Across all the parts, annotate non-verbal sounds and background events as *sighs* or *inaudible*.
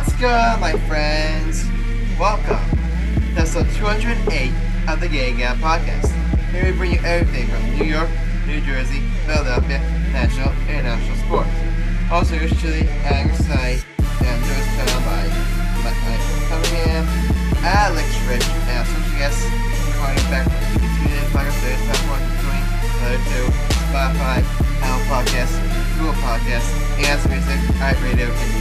What's good, my friends? Welcome to episode 208 of the Gay Gap Podcast. Here we bring you everything from New York, New Jersey, Philadelphia, national, and international sports. Also, yours truly, Alex Knight, and joined found by Mike Cunningham, Alex Reich, and special guest, recording back from the Tuesday Podcast Thursday platform, including another two, Spotify, Apple Podcasts, Google Podcasts, and Music, iRadio, and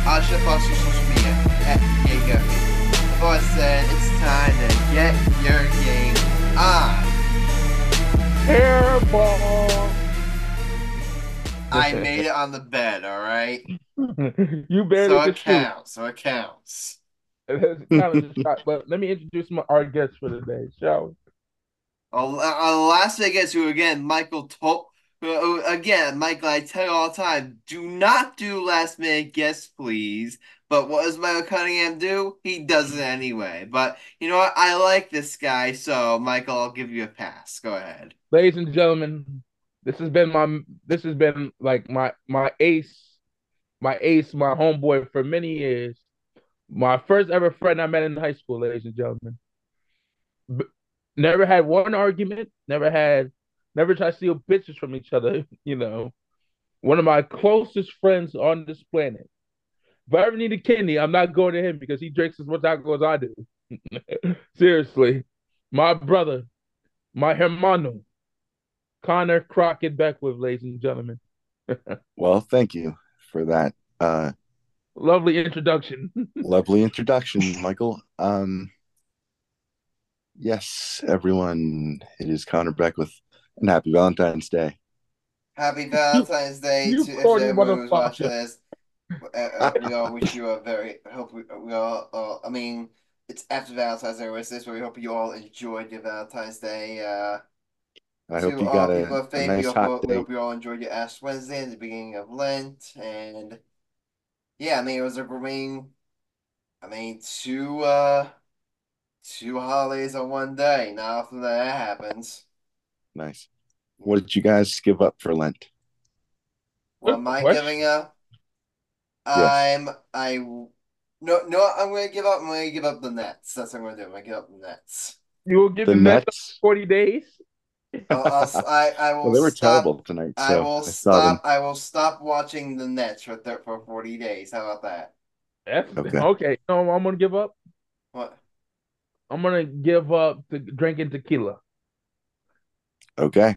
Should follow social media at Jago. Before I said, it's time to get your game on. Hairball. I made it on the bed, alright? *laughs* you better So so it counts, so it counts. *laughs* but let me introduce my our guest for today, shall we? On on Las Vegas, who again, Michael told, uh, again, Michael, I tell you all the time, do not do last minute guests, please. But what does Michael Cunningham do? He does it anyway. But you know what? I like this guy, so Michael, I'll give you a pass. Go ahead. Ladies and gentlemen, this has been my this has been like my my ace, my ace, my homeboy for many years. My first ever friend I met in high school, ladies and gentlemen. Never had one argument, never had never try to steal bitches from each other, *laughs* you know. One of my closest friends on this planet. If I ever need a kidney, I'm not going to him because he drinks as much alcohol as I do. *laughs* Seriously. My brother, my hermano, Connor Crockett Beckwith, ladies and gentlemen. *laughs* Well, thank you for that uh, Lovely introduction. lovely introduction, Michael. Um, yes, everyone, it is Connor Beckwith, and happy Valentine's Day. Happy *laughs* Valentine's Day you to corny everyone who's watching this. Uh, uh, we all wish you a very hope we, we all. Uh, I mean, it's after Valentine's Day, with this, but we hope you all enjoyed your Valentine's Day. Uh, I hope you all got a, a nice we, hope, hot we hope you all enjoyed your Ash Wednesday and the beginning of Lent, and yeah, I mean it was a mean, I mean two uh two holidays on one day. Not often that happens. Nice. What did you guys give up for Lent? What am I question. giving up? Yes. I'm I no no I'm gonna give up I'm gonna give up the Nets. That's what I'm gonna do. I'm gonna give up the Nets. You will give The the Nets Nets? 40 days? I'll, I'll, s- *laughs* I I will Well, they were stop. terrible tonight, I so will I saw them. stop. I will stop watching the Nets for thir for 40 days. How about that? That's, Okay. okay. You know what I'm going to give up? What? I'm going to give up to drinking tequila. Okay.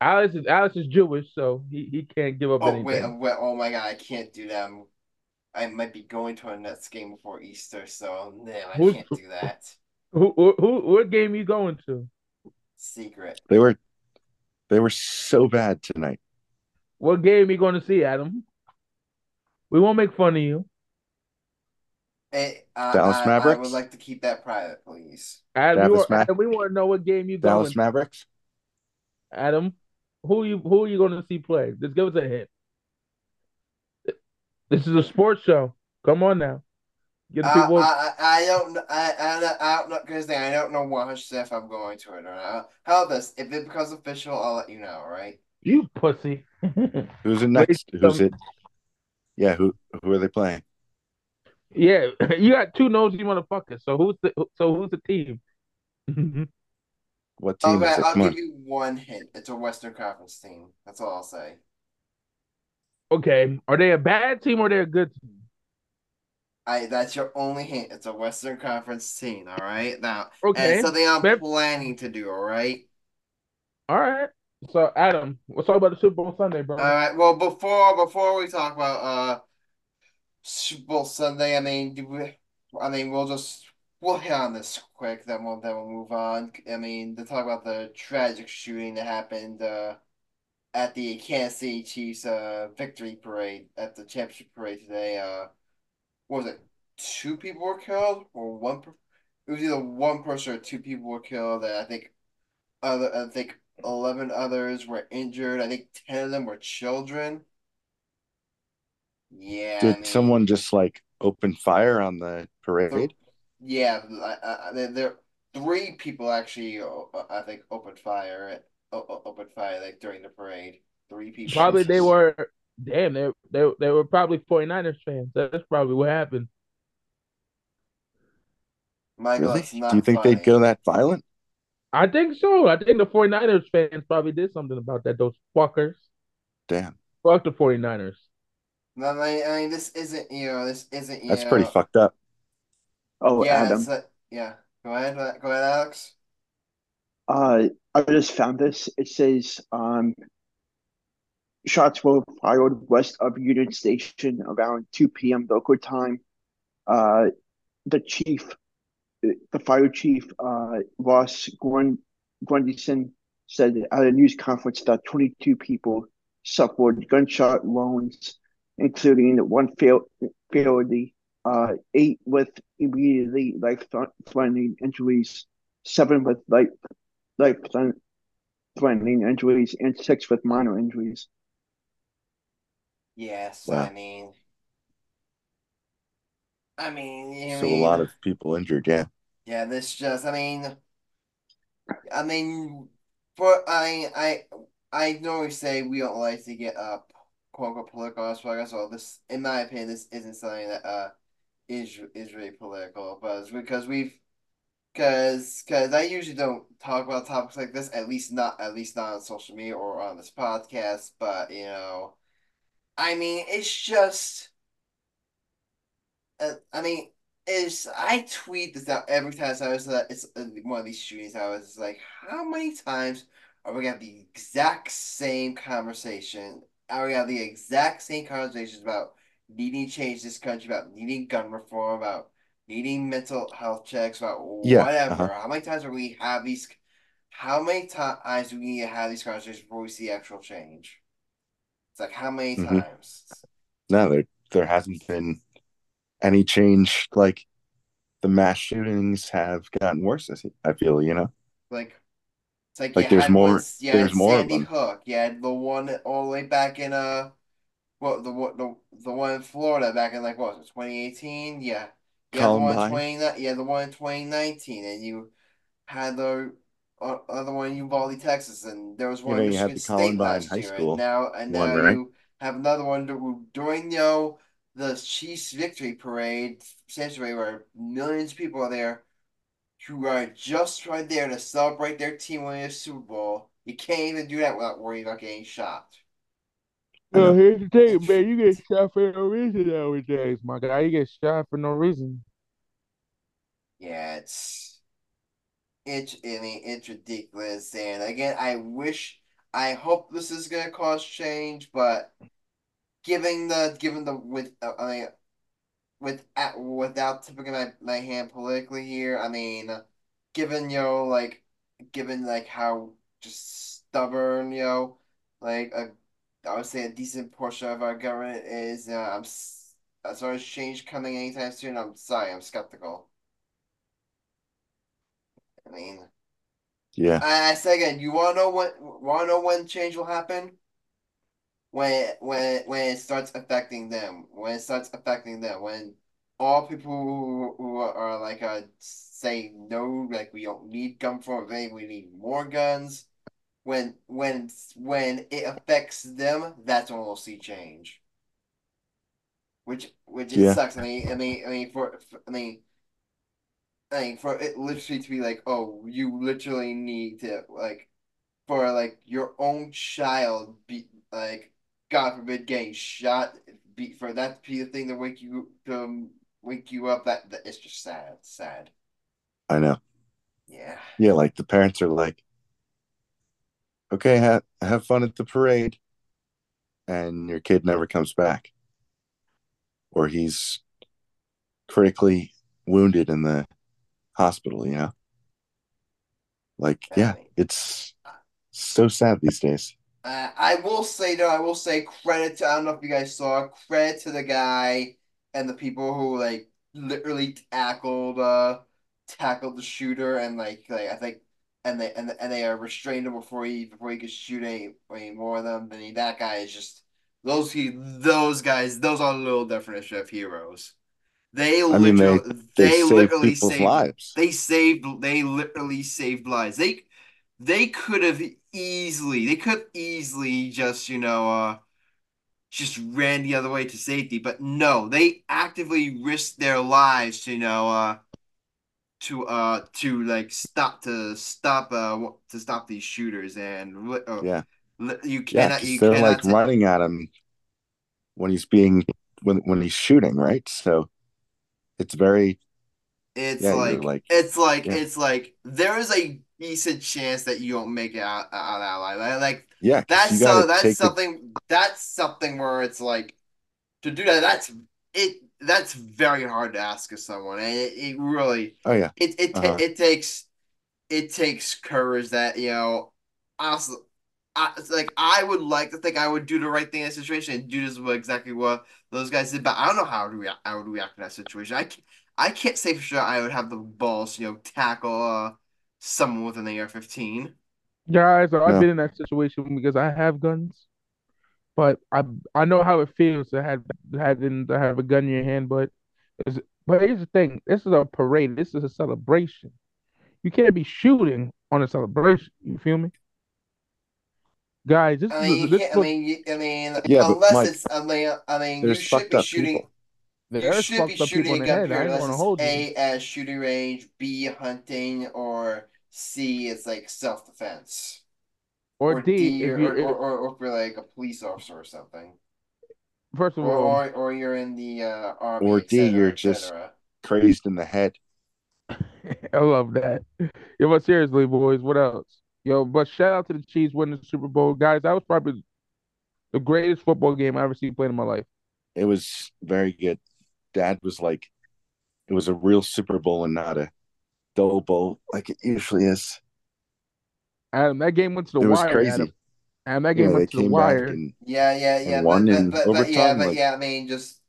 Alex is Alex is Jewish, so he, he can't give up Oh anything. wait, uh, wait, oh my God, I can't do that. I'm, I might be going to a Nets game before Easter, so no, I Who's- can't do that. Who, who who what game are you going to? Secret. They were they were so bad tonight. What game are you going to see, Adam? We won't make fun of you. Hey, I, Dallas I, I would like to keep that private, please. Adam, we, Dallas want, Ma- Adam, we want to know what game you going. Dallas Mavericks? Adam, who you who are you going to see play? Just give us a hint. This is a sports show. Come on now. Get the I, people. I, I I don't kn- I, I, don't- I don't know because I don't know 100% if I'm going to it or not. How about this? If it becomes official, I'll let you know, right? you pussy. *laughs* Who's it next? Wait, Who's um, it? Yeah, who who are they playing? yeah, *laughs* you got two nosy motherfuckers. So who's the so who's the team? *laughs* What team Okay, is it? I'll Come give on. you one hint. It's a Western Conference team. That's all I'll say. okay, are they a bad team or they a good team? I that's your only hint. It's a Western Conference team, all right? Now, Okay, and something I'm Feb- planning to do, all right? all right. So Adam, let's talk about the Super Bowl Sunday, bro. All right. Well, before before we talk about uh Super Bowl Sunday, I mean, do we, I mean, we'll just we'll hit on this quick, then we'll then we'll move on. I mean, to talk about the tragic shooting that happened uh at the Kansas City Chiefs uh victory parade at the championship parade today. Uh, what was it? Two people were killed, or one? Per it was either one person or two people were killed. And I think other I think eleven others were injured. I think ten of them were children. Yeah, I Did mean, someone just like open fire on the parade? Yeah, I, I, there, there three people actually. uh, I think opened fire. o- o- Opened fire like during the parade. Three people. Probably they were damn, they they they were probably 49ers fans. That's probably what happened. Michael, Really? it's not Do you think funny. they'd go that violent? I think so. I think the 49ers fans probably did something about that. Those fuckers. Damn, Fuck the 49ers. No, I mean, I mean, this isn't you know, this isn't you that's know, pretty fucked up. Oh, yeah, Adam. like, yeah. Go ahead, go ahead, Alex. Uh, I just found this. It says um, shots were fired west of Union Station around 2 p.m. local time. Uh, the chief, the fire chief, uh, Ross Grun- Grundyson, said at a news conference that 22 people suffered gunshot wounds, including one fatal, fatality, uh, eight with immediately life-threatening injuries, seven with life life-threatening injuries, and six with minor injuries. Yes, Wow. I mean, I mean, I So a lot of people injured. Yeah, yeah, this just, I mean, I mean, for I, I, I normally say we don't like to get up, quote unquote, political on this podcast. So this, in my opinion, this isn't something that uh is is really political, but because we've, because because I usually don't talk about topics like this, at least not at least not on social media or on this podcast. But you know, I mean, it's just. Uh, I mean, is I tweet this out every time I was that it's uh, one of these shootings. I was like, how many times are we gonna have the exact same conversation? Are we gonna have the exact same conversations about needing to change this country, about needing gun reform, about needing mental health checks, about Yeah, whatever? uh-huh. How many times are we have these? How many times do we need to have these conversations before we see actual change? It's like how many Mhm. times? no, there there hasn't been any change. Like the mass shootings have gotten worse. I see- I feel you know. Like, it's like, Like, there's more- one- you there's more of Sandy. Hook. Had the one all the way back in uh, what the the the one in Florida back in like what was it 2018? Yeah, you had the one in Columbine. 20 yeah the one in 2019, and you had the uh, other one in Uvalde, Texas, and there was You one know, in you had the State Columbine last High year, School and now and one, now right? you have another one during you know, the Chiefs victory parade, essentially where millions of people are there who are just right there to celebrate their team winning a Super Bowl. You can't even do that without worrying about getting shot. Well, here's the thing, man. You get shot for no reason nowadays, my guy. You get shot for no reason. Yeah, it's it's I mean it's ridiculous. And again, I wish I hope this is gonna cause change, but given the given the with uh, I mean with without tipping my, my hand politically here, I mean given you know like given like how just stubborn you know like a I would say a decent portion of our government is, uh, I'm as far as change coming anytime soon, I'm sorry, I'm skeptical. I mean. Yeah, I, I say again, you wanna know what wanna know when change will happen? When when when it starts affecting them. When it starts affecting them. When all people who, who are like uh say no, like we don't need gun reform, maybe we need more guns. When when when it affects them, that's when we'll see change. Which which it Yeah. sucks. I mean I mean I mean for, for I mean I mean, for it literally to be like, oh, you literally need to like, for like your own child be like, God forbid, getting shot, be for that to be the thing to wake you to wake you up. That, that it's just sad, sad. I know. Yeah, Yeah, like the parents are like, okay, have have fun at the parade, and your kid never comes back, or he's critically wounded in the hospital. You know, like yeah, it's so sad these days. Uh, I will say though, I will say credit to I don't know if you guys saw credit to the guy and the people who like literally tackled uh tackled the shooter and like like I think and they and, and they are restrained him before he before he could shoot any, any more of them. Then he, that guy is just those he those guys those are a little definition of heroes. They I mean, they- literally They, they, save literally people's saved lives. they saved they literally saved lives. They they could have easily they could easily just, you know, uh just ran the other way to safety. But no, they actively risked their lives to you know uh to uh to like stop to stop uh to stop these shooters and uh, Yeah. you Yeah, cannot 'cause you they're cannot like ta- running at him when he's being when when he's shooting, right? So it's very It's Yeah, like, like- it's like yeah. it's like there is a decent chance that you don't make it out out that line. Like, like yeah. that's so that's something that's something where it's like to do that. That's it. That's very hard to ask of someone, and it, it really oh yeah, it it Uh-huh. it takes it takes courage that you know honestly I, it's like I would like to think I would do the right thing in that situation and do this exactly what those guys did, but I don't know how to react. I would react in that situation. I can't, I can't say for sure I would have the balls, you know, tackle uh, someone with an AR-15. Guys, I've No. been in that situation because I have guns, but I I know how it feels to have having to have a gun in your hand. But it's, but here's the thing: this is a parade. This is a celebration. You can't be shooting on a celebration. You feel me, guys? This I mean, you this is I mean, you, I mean, Yeah, unless Mike, it's. I mean, I mean, you should be shooting. people. You there's should be up shooting people a in the gun head. I period ain't unless gonna it's hold you. A as shooting range, B hunting, or C it's like self defense. Or D, or, if you or, or, or, or if you're like a police officer or something, first of or all, or, or you're in the uh, army, Or D, cetera, you're just- Crazed in the head. *laughs* I love that. Yo, but seriously, boys, what else? Yo, but shout out to the Chiefs winning the Super Bowl, guys. That was probably the greatest football game I ever seen played in my life. It was very good. Dad was like, it was a real Super Bowl and not a Dough Bowl like it usually is. Adam, that game went to the it was wire. crazy. Adam. Adam, that game they went to the wire. and Yeah, yeah, yeah. and But, won but, in but, but yeah, overtime, but like- yeah. I mean, just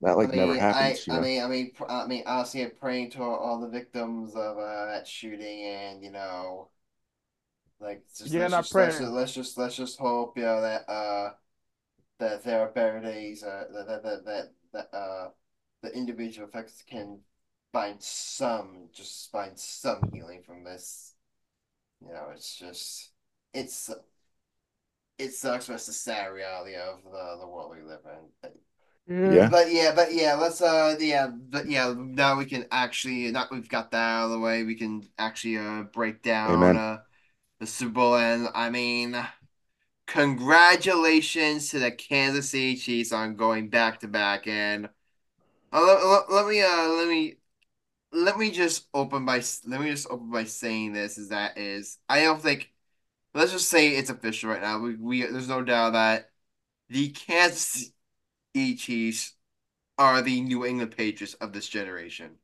that like I mean, never I, happens. you I mean, I mean, pr- I mean, honestly, I'm praying to all the victims of uh, that shooting, and you know, like, just, Yeah, let's, not just, let's, just, let's just let's just hope, you know, that uh, that there are better days, uh, that that that that, that uh, the individual effects can find some, just find some healing from this. You know, it's just, it's, it sucks, but it's the sad reality of the the world we live in. Yeah. But yeah, but yeah, let's uh yeah, but yeah, now we can actually now we've got that out of the way, we can actually uh break down Amen. uh the Super Bowl and I mean congratulations to the Kansas City Chiefs on going back to back and uh, let, let, let me uh let me let me just open by let me just open by saying this is that is I don't think let's just say it's official right now. We, we there's no doubt that the Kansas City Chiefs are the New England Patriots of this generation.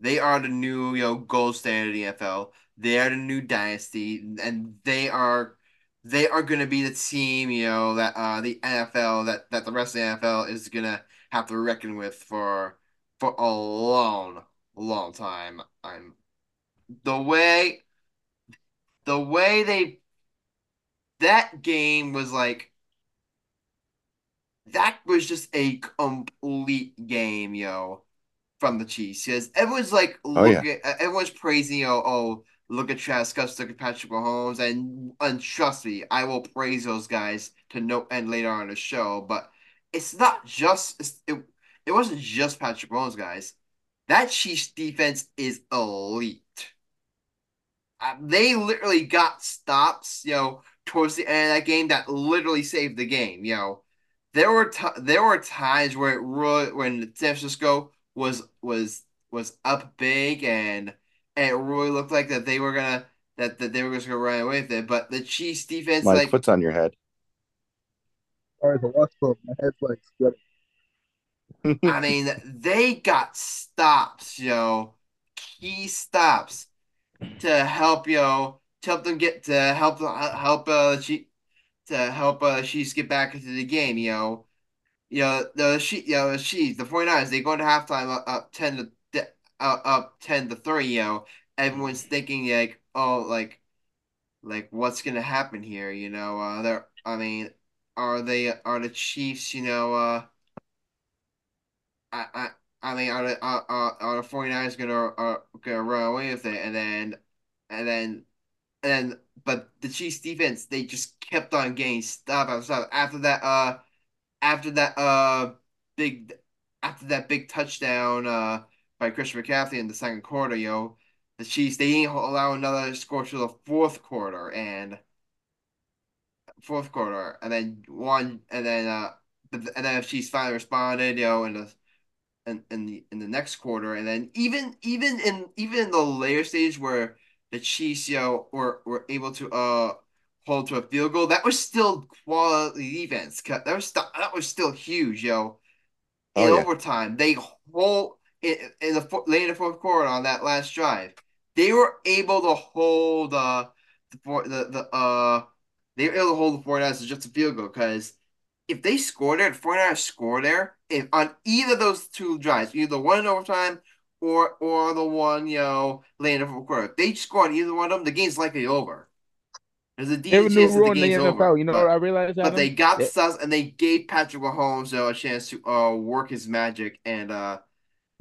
They are the new, you know, gold standard of the NFL. They are the new dynasty, and they are they are going to be the team, you know, that uh the NFL that that the rest of the NFL is going to have to reckon with for for a long, long time. I'm the way the way they that game was like that was just a complete game, yo, from the Chiefs. Because everyone's like Oh, yeah. looking, everyone's praising, yo, oh, look at Travis Scott, look at Patrick Mahomes, and and trust me, I will praise those guys to no end later on in the show. But it's not just it's, it. It wasn't just Patrick Mahomes, guys. That Chiefs defense is elite. Uh, they literally got stops, you know, towards the end of that game that literally saved the game. You know, there were t- there were times where it really when San Francisco was was was up big and and it really looked like that they were gonna that, that they were just gonna run away with it. But the Chiefs defense, Mike, like foot's on your head. Sorry, the watch phone. My head's like I *laughs* mean, they got stops, yo, key stops to help yo to help them get to help help uh Chief to help uh Chiefs get back into the game, yo. You know, the she you know, the Chiefs, the 49ers, they go into halftime up, up 10 to uh, up 10 to 3, you know. Everyone's thinking like, oh, like like what's gonna happen here, you know? Uh they're I mean, are they are the Chiefs, you know, uh I I I mean, are the are, are, are the 49ers gonna are gonna run away with it and then and then and then but the Chiefs defense they just kept on getting stuff after after that uh after that uh big after that big touchdown uh by Christian McCaffrey in the second quarter, yo, the Chiefs they didn't allow another score to the fourth quarter and fourth quarter, and then one, and then uh, and then Chiefs finally responded, you know, in the in, in the in the next quarter, and then even even in even in the later stage where the Chiefs, you know, were were able to uh hold to a field goal, that was still quality defense. That was still, that was still huge, yo. In Oh, yeah. overtime, they hold in, in the late in the fourth quarter on that last drive. They were able to hold uh the four- the the uh they were able to hold the 49ers to just a field goal because if they scored there, if 49ers score there, if on either of those two drives, either one in overtime or or the one, you know, late in the fourth quarter, if they score on either one of them, the game's likely over. There's a They have a decent chance that rule the in the game's NFL. over. You know but, what I realized? but Adam? they got Yeah. sus and they gave Patrick Mahomes a chance to uh work his magic and uh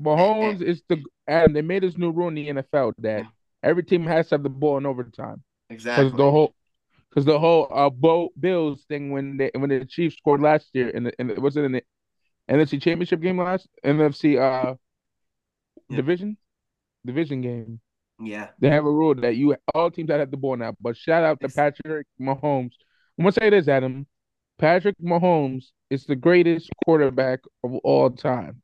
Mahomes is the and they made this new rule in the NFL that every team has to have the ball in overtime exactly. because the whole because the whole uh Bo Bills thing when they when the Chiefs scored last year and the in the, was it in the NFC Championship game last NFC uh Yeah. division division game yeah. they have a rule that you all teams that have the ball now. But shout out to Patrick Mahomes. I'm gonna say this, Adam. Patrick Mahomes is the greatest quarterback of all time.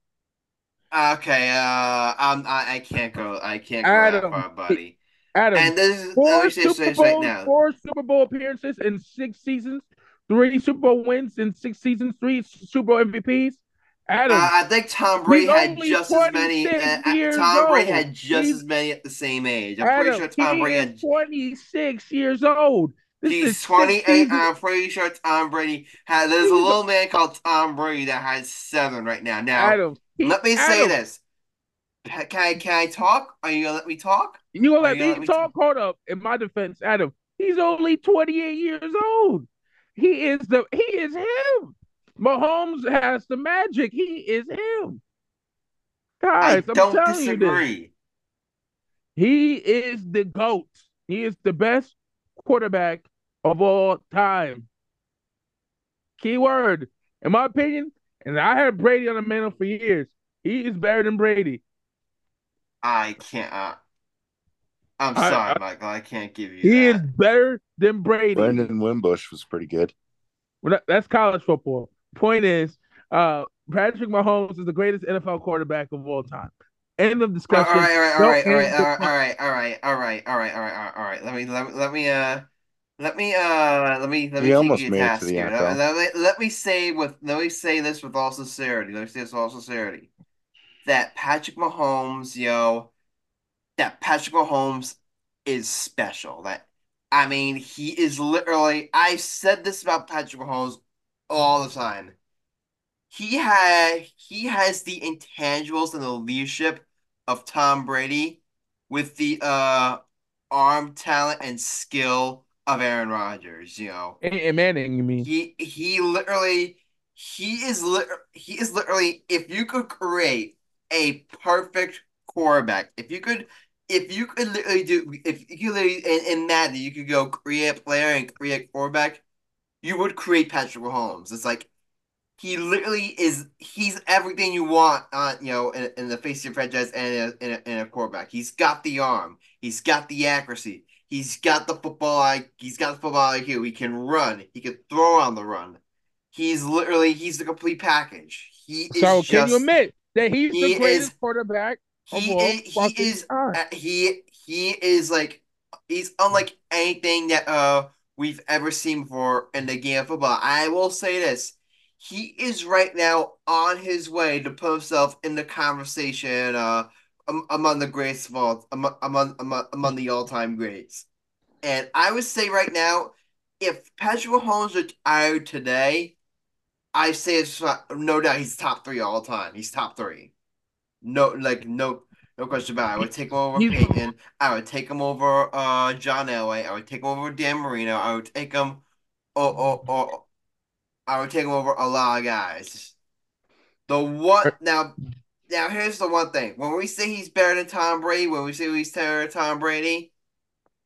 Okay, uh, I'm, I I can't go I can't go Adam, that far, buddy. Adam, And this is four Super this right now. four Super Bowl appearances in six seasons, three Super Bowl wins in six seasons, three Super Bowl MVPs. Adam, Uh, I think Tom Brady had just as many. 26 Uh, uh, years Tom Brady had just He's- as many at the same age. I'm pretty sure Tom Brady had. 26 years old. This He's 28. seasons- I'm pretty sure Tom Brady had. There's a little man called Tom Brady that has seven right now. Now, Adam, he- let me say Adam, this. Can I can I talk? Are you gonna let me talk? You gonna let you me let me talk? Hold up. In my defense, Adam, he's only 28 years old. He is the he is him. Mahomes has the magic. He is him. Guys, I'm don't telling you this. disagree. He is the GOAT. He is the best quarterback of all time. Keyword. In my opinion, and I had Brady on the mantle for years. He is better than Brady. I can't. Uh, I'm I- sorry, I- Michael. I can't give you He is better than Brady. Brandon Wimbush was pretty good. Well, that- that's college football. Point is, uh, Patrick Mahomes is the greatest NFL quarterback of all time. End of discussion. all right, all Don't right, all right, end all the right, all right, all right, all right, all right, all right, all right, all right. Let me, let me, let me, uh, let me, uh, let me, let me He take almost you a made it to task the here. NFL. Let, let, me, let me say with, let me say this with all sincerity. Let me say this with all sincerity. That Patrick Mahomes, yo, that Patrick Mahomes is special. That, I mean, he is literally. I said this about Patrick Mahomes all the time. He had he has the intangibles and the leadership of Tom Brady with the uh arm talent and skill of Aaron Rodgers, you know. And, Manning, you mean? He he literally he is lit he is literally if you could create a perfect quarterback, if you could if you could literally do if you could literally in, in Madden you could go create a player and create a quarterback, you would create Patrick Mahomes. It's like he literally is he's everything you want on you know in, in the face of your franchise and in a, in, a, in a quarterback. He's got the arm, he's got the accuracy, he's got the football he's got the football IQ. He can run, he can throw on the run. He's literally he's the complete package. He is So just can you admit that he's he the greatest is- quarterback he is he is time? uh, he he is like he's unlike anything that uh we've ever seen before in the game of football. I will say this. He is right now on his way to put himself in the conversation uh am- among the greatest of all among among among, among the all-time greats. And I would say right now, if Patrick Mahomes retired today, I say it's not- no doubt he's top three all time. He's top three. No, like no, no question about it. I would take him over He's- Peyton. I would take him over uh John Elway. I would take him over Dan Marino. I would take him, oh oh oh, I would take him over a lot of guys. The one now, now here's the one thing. When we say he's better than Tom Brady, when we say he's better than Tom Brady,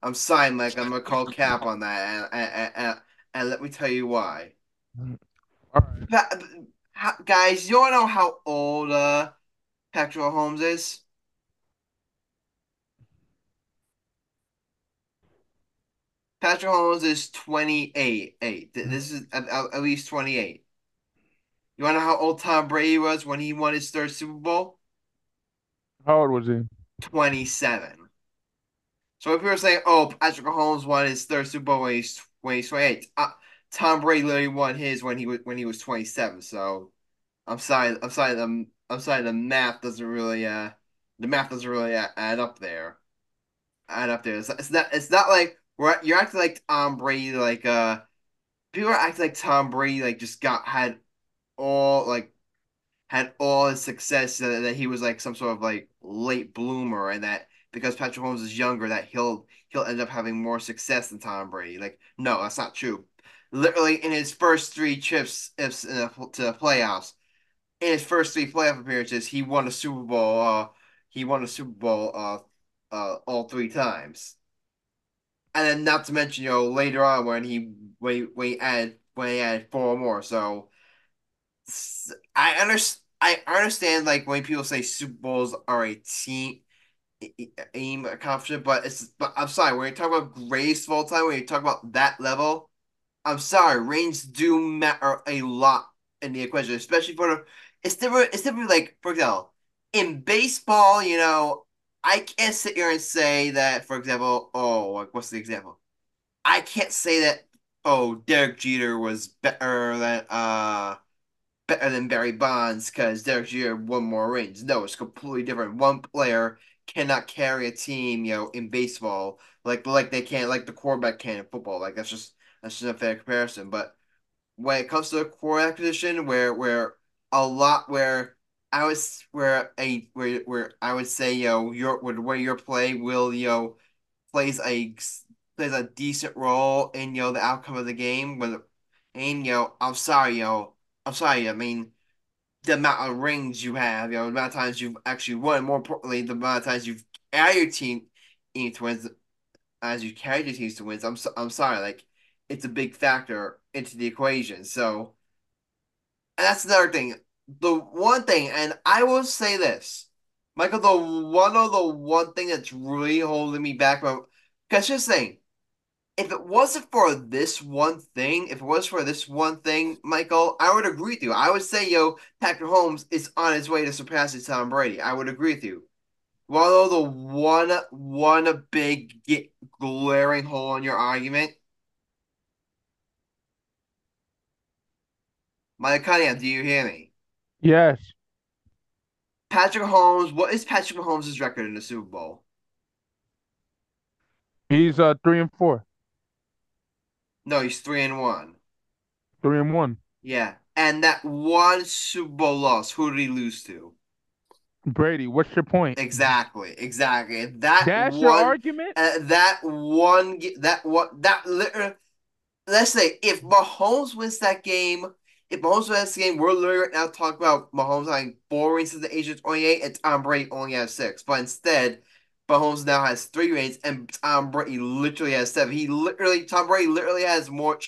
I'm sorry, like I'm gonna call cap on that, and and, and, and let me tell you why. All right. Pa- guys, you wanna know how old uh Patrick Mahomes is? Patrick Holmes is 28. Eight. Th- This is at, at least 28. You wanna know how old Tom Brady was when he won his third Super Bowl? How old was he? 27. So if people saying, "Oh, Patrick Holmes won his third Super Bowl when he's when he's 28," uh, Tom Brady literally won his when he was when he was 27. So I'm sorry, I'm sorry, the I'm sorry, the math doesn't really uh the math doesn't really a- add up there. Add up there. It's, it's not it's not like you're acting like Tom Brady like uh people are acting like Tom Brady like just got had all like had all his success that, that he was like some sort of like late bloomer and that because Patrick Holmes is younger that he'll he'll end up having more success than Tom Brady. Like no, that's not true. Literally in his first three trips to the playoffs, in his first three playoff appearances, he won a Super Bowl. Uh, he won a Super Bowl. Uh, uh, all three times. And then not to mention, you know, later on when he when he added when he added four more. So I understand. I understand like when people say Super Bowls are a team aim accomplishment, but it's but I'm sorry when you talk about greatest of all time, when you talk about that level, I'm sorry, rings do matter a lot in the equation, especially for the. It's different. It's different. Like for example, in baseball, you know, I can't sit here and say that. For example, oh, like what's the example? I can't say that. Oh, Derek Jeter was better than uh better than Barry Bonds because Derek Jeter won more rings. No, it's completely different. One player cannot carry a team, you know, in baseball like like they can't like the quarterback can in football. Like that's just that's just a fair comparison. But when it comes to the quarterback position, where where a lot where I was where a where where I would say know your where your play will know plays a plays a decent role in know the outcome of the game. When and know I'm sorry, know I'm sorry. I mean the amount of rings you have, know the amount of times you've actually won. More importantly, the amount of times you've carried your team into wins as you carried your teams to wins. I'm so, I'm sorry, like it's a big factor into the equation. So and that's another thing. The one thing, and I will say this, Michael, the one of the one thing that's really holding me back from, because just saying, if it wasn't for this one thing, if it was for this one thing, Michael, I would agree with you. I would say, yo, Patrick Holmes is on his way to surpassing Tom Brady. I would agree with you. Although the one one big glaring hole in your argument, Mike Cunningham, do you hear me? Yes. Patrick Mahomes, what is Patrick Mahomes' record in the Super Bowl? He's uh three and four. No, he's three and one. Three and one. Yeah. And that one Super Bowl loss, who did he lose to? Brady, what's your point? Exactly, exactly. That That's one, your argument? uh, that one, that one, that literally. Let's say if Mahomes wins that game, if Mahomes wins that game, we're literally right now talking about Mahomes having four rings at the age of 28 and Tom Brady only has six. But instead, Mahomes now has three rings and Tom Brady literally has seven. He literally, Tom Brady literally has more,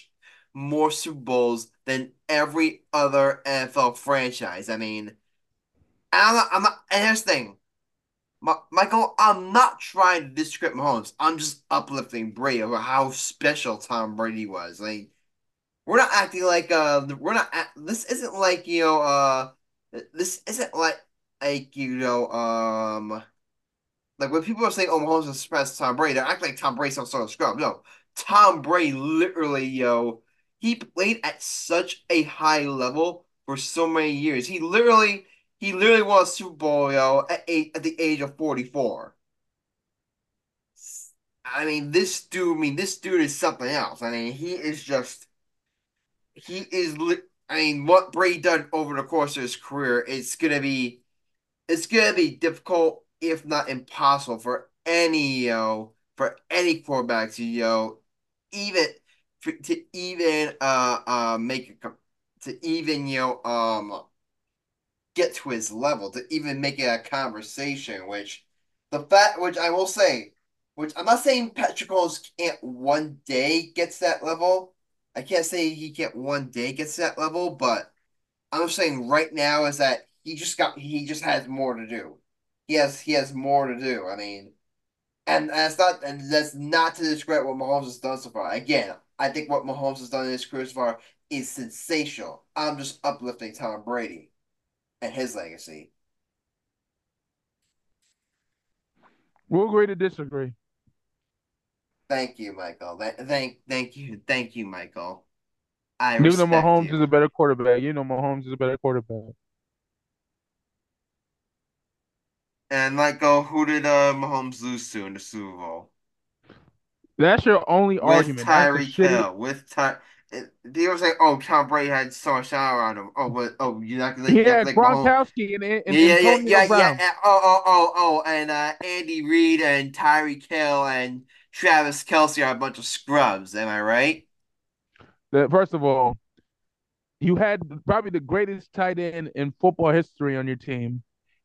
more Super Bowls than every other NFL franchise. I mean, I'm not, I'm not, and here's the thing. Michael, I'm not trying to discredit Mahomes. I'm just uplifting Brady over how special Tom Brady was. Like, we're not acting like uh, we're not. Act- this isn't like you know uh, this isn't like like you know um, like when people are saying oh Mahomes surpassed Tom Brady, they're acting like Tom Brady's some sort of scrub. No, Tom Brady literally yo, he played at such a high level for so many years. He literally he literally won a Super Bowl, yo, at eight at the age of 44. I mean, this dude, I mean, this dude is something else. I mean, he is just he is I mean, what Brady done over the course of his career, it's gonna be it's gonna be difficult, if not impossible, for any you know, for any quarterback to you know, even for, to even uh uh make it to even you know um get to his level to even make it a conversation. Which the fact, which I will say, which I'm not saying Patrick can't one day get to that level. I can't say he can't one day get to that level, but I'm saying right now is that he just got he just has more to do. He has he has more to do. I mean, and that's not and that's not to discredit what Mahomes has done so far. Again, I think what Mahomes has done in his career so far is sensational. I'm just uplifting Tom Brady and his legacy. We'll agree to disagree. Thank you, Michael. Thank, thank you, thank you, Michael. I even though Mahomes you. is a better quarterback, you know Mahomes is a better quarterback. And Michael, who did uh, Mahomes lose to in the Super Bowl? That's your only with argument. Tyreek Hill. With Ty, people say, "Oh, Tom Brady had so much power on him." Oh, but oh, you're not gonna. Yeah, like Gronkowski and, and yeah, yeah, yeah, yeah, yeah. Oh, oh, oh, oh, and uh, Andy Reid and Tyreek Hill and Travis Kelce are a bunch of scrubs. Am I right? That first of all, you had probably the greatest tight end in football history on your team,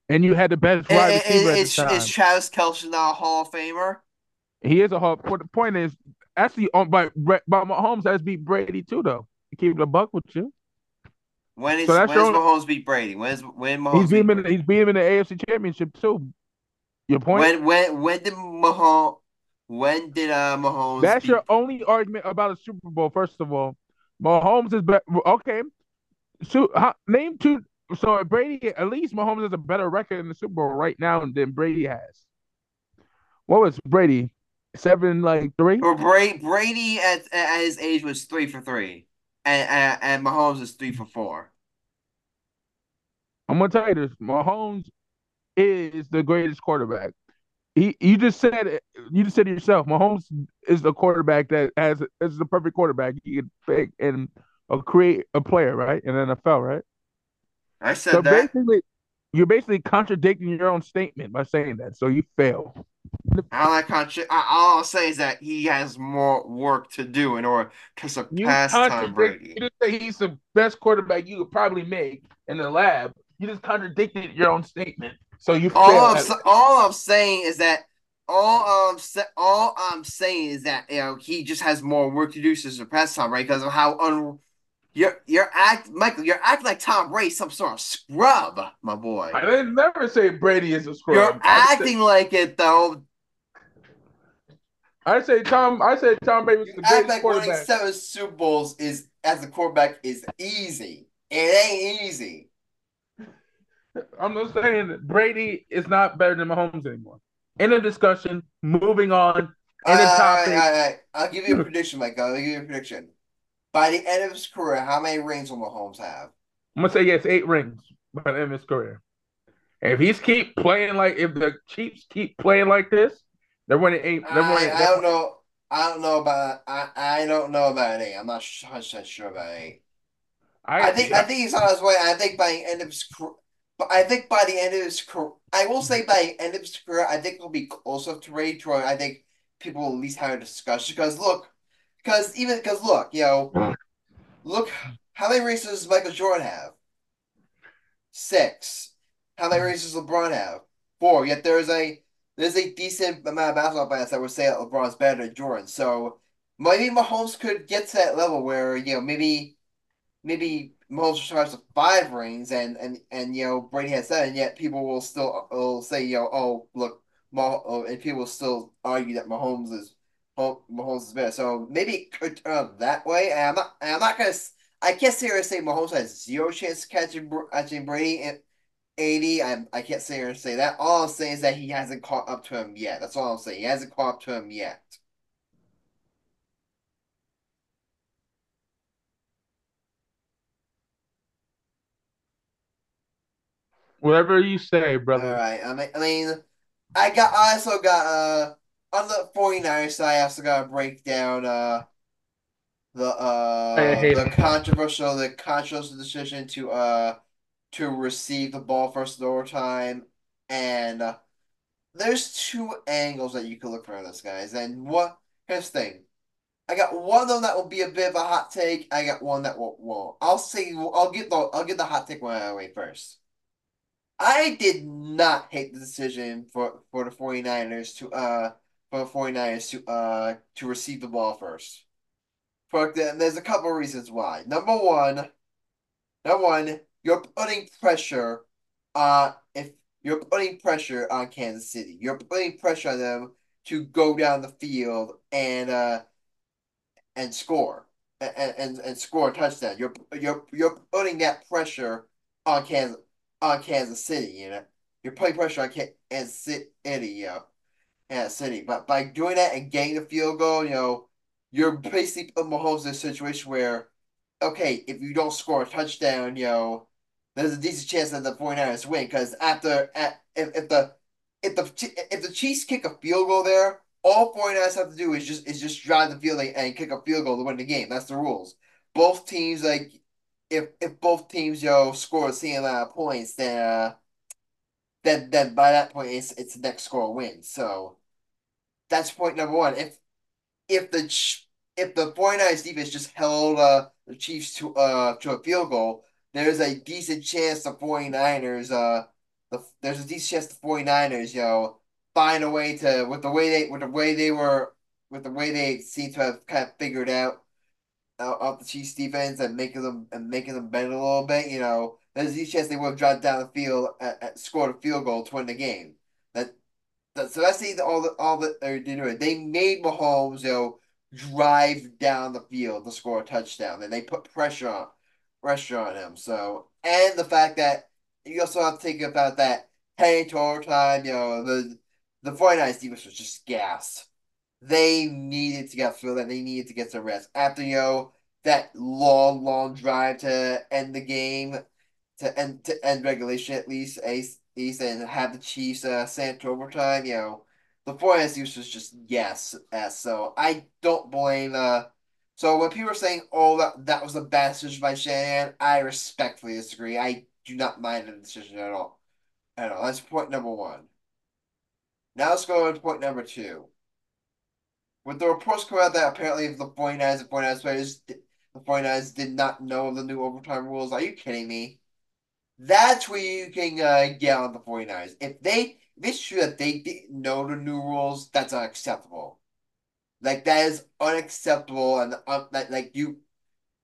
and you had the best wide receiver at is, the time. Is Travis Kelce not a Hall of Famer? He is a Hall. But the point is, actually, um, on by but Mahomes has beat Brady too, though. Keep the buck with you. When is so when is Mahomes beat Brady? When is when Mahomes he's beat him? he's beat him in the AFC Championship too. Your point? When when when did Mahomes? When did uh Mahomes? That's your only argument about a Super Bowl. First of all, Mahomes is better. Okay, so how, name two. So Brady, at least Mahomes has a better record in the Super Bowl right now than Brady has. What was Brady? Seven, like three. Or Brady, Brady at at his age was three for three, and and, and Mahomes is three for four. I'm gonna tell you this: Mahomes is the greatest quarterback. He, you just said you just said to yourself, Mahomes is the quarterback that has is the perfect quarterback. He can pick and uh, create a player, right? In NFL, right? I said so that. Basically, you're basically contradicting your own statement by saying that. So you fail. All I contra- all I'll say is that he has more work to do in order to surpass Tom Brady. You just say he's the best quarterback you could probably make in the lab. You just contradicted your own statement. So you all I'm, all I'm saying is that all I'm sa- all I'm saying is that you know he just has more work to do to surpass Tom Brady because of how un you're you're act Michael you're acting like Tom Brady some sort of scrub, my boy. I didn't never say Brady is a scrub. You're acting like it though. I say Tom. I said Tom Brady was the greatest like quarterback. Winning seven Super Bowls is as a quarterback is easy. It ain't easy. I'm just saying Brady is not better than Mahomes anymore. End of discussion. Moving on. In the topic. All right, all right. I'll give you a prediction, Mike. I'll give you a prediction. By the end of his career, how many rings will Mahomes have? I'm gonna say yes, eight rings by the end of his career. If he's keep playing like if the Chiefs keep playing like this, they're winning eight. They're winning, I, I don't know. I don't know about. I I don't know about eight. I'm not 100 sure about eight. I, I think I, I think he's on his way. I think by the end of his career, but I think by the end of his career, I will say by the end of his career, I think he'll be closer to Ray Troy. I think people will at least have a discussion because look, because even because look, you know, look how many races does Michael Jordan have? Six. How many races does LeBron have? Four. Yet there's a there's a decent amount of basketball fans that would say that LeBron's better than Jordan. So maybe Mahomes could get to that level where you know maybe maybe Mahomes tries five rings and and and you know Brady has seven, yet people will still will say you know oh look, Mah- oh, and people will still argue that Mahomes is Mahomes is better. So maybe it could that way. And I'm not I'm not gonna I can't and say Mahomes has zero chance catching catching Brady at eighty. I I can't here and say that. All I'm saying is that he hasn't caught up to him yet. That's all I'm saying. He hasn't caught up to him yet. Whatever you say, brother. All right. I mean, I mean, I got. I also got. Uh, on the 49ers side, I also got to break down. Uh, the uh the controversial the controversial decision to uh to receive the ball first in overtime, and uh, there's two angles that you can look for this, guys. And what here's the thing. I got one of them that will be a bit of a hot take. I got one that will won't. I'll say I'll get the I'll get the hot take one out of the way first. I did not hate the decision for, for the 49ers to uh for the 49ers to uh to receive the ball first. But then there's a couple of reasons why. Number one, number one, you're putting pressure on if you're putting pressure on Kansas City. You're putting pressure on them to go down the field and uh and score and and, and score a touchdown. You're you're you're putting that pressure on Kansas on Kansas City. You know, you're putting pressure on Kansas City. You uh, know, Kansas City. But by doing that and getting the field goal, you know, you're basically putting Mahomes in a situation where, okay, if you don't score a touchdown, you know, there's a decent chance that the 49ers win because after at if, if the if the if the Chiefs kick a field goal there, all 49ers have to do is just is just drive the field and kick a field goal to win the game. That's the rules. Both teams like if if both teams yo score the same amount of points, then uh, then then by that point it's it's the next score wins. So that's point number one. If if the if the 49ers defense just held uh, the Chiefs to uh to a field goal, there's a decent chance the 49ers uh the there's a decent chance the 49ers, you know, find a way to with the way they with the way they were with the way they seem to have kind of figured out uh, off the Chiefs defense and making them and making them bend a little bit, you know, there's decent chance they would have dropped down the field and, and scored a field goal to win the game. That, that so that's the, all the all they're doing. They made Mahomes, you know, drive down the field to score a touchdown, and they put pressure on pressure on him. So and the fact that you also have to think about that heading to overtime, you know, the the 49ers defense was just gassed. They needed to get through that. They needed to get some rest. After, you know, that long, long drive to end the game, to end to end regulation at least, at least and have the Chiefs uh, send to overtime, you know, the 49ers defense was just yes. So I don't blame uh so when people are saying, "Oh, that that was a bad decision by Shanahan," I respectfully disagree. I do not mind the decision at all. At all. That's point number one. Now let's go on to point number two. With the reports coming out that apparently the 49ers and 49ers players, the 49ers did not know of the new overtime rules. Are you kidding me? That's where you can uh, get on the 49ers. If they, if it's true that they didn't know the new rules, that's unacceptable. Like that is unacceptable, and uh, like, like you,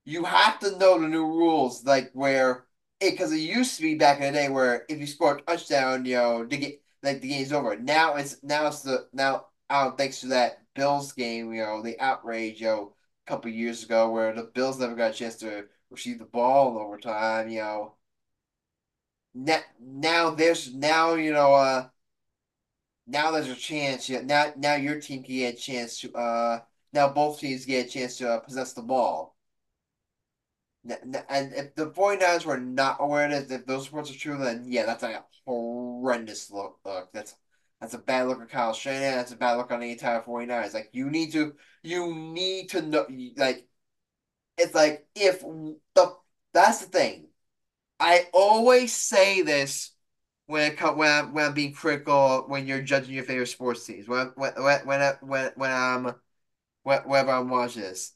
you have to know the new rules. Like where it because it used to be back in the day where if you score a touchdown, you know, to get like the game's over. Now it's now it's the now out thanks to that Bills game, you know, the outrage, you know, a couple years ago where the Bills never got a chance to receive the ball in overtime, you know. Now, now there's now you know uh now there's a chance yeah now now your team can get a chance to uh now both teams get a chance to uh, possess the ball and if the 49ers were not aware of this, if those reports are true, then yeah, that's a horrendous look. look. That's that's a bad look on Kyle Shanahan. That's a bad look on the entire 49ers. Like you need to you need to know like it's like if the that's the thing. I always say this when it come, when I'm, when I'm being critical when you're judging your favorite sports teams. When when when when when, when I'm whenever I'm watching this.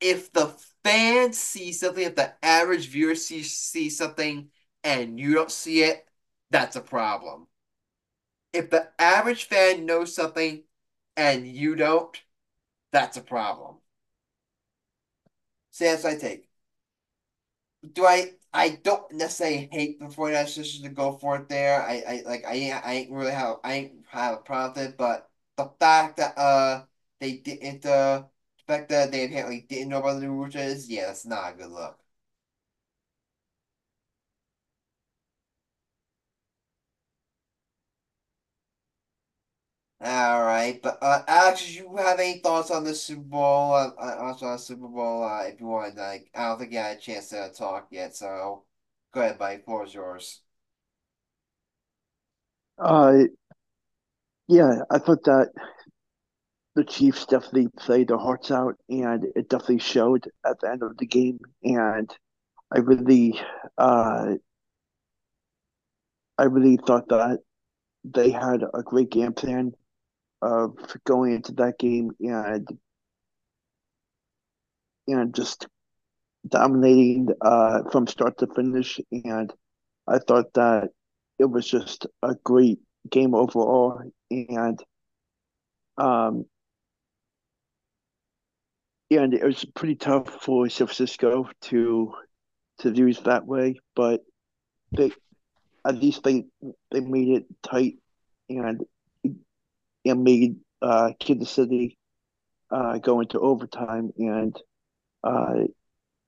If the fans see something, if the average viewer sees see something and you don't see it, that's a problem. If the average fan knows something and you don't, that's a problem. What I take. Do I I don't necessarily hate the 49ers decision to go for it there. I, I like I ain't I ain't really have I ain't have a problem with it, but the fact that uh they didn't uh the fact that they apparently didn't know about the new routers, yeah, that's not a good look. All right, but uh, Alex, do you have any thoughts on the Super Bowl? Uh, uh also on Super Bowl, uh, if you want, like, I don't think you had a chance to talk yet, so go ahead, buddy. Floor is yours. Uh, yeah, I thought that the Chiefs definitely played their hearts out, and it definitely showed at the end of the game. And I really, uh, I really thought that they had a great game plan of going into that game and and just dominating uh, from start to finish. And I thought that it was just a great game overall. And um, and it was pretty tough for San Francisco to to lose that way, but they at least they they made it tight and and made uh, Kansas City uh, go into overtime, and uh,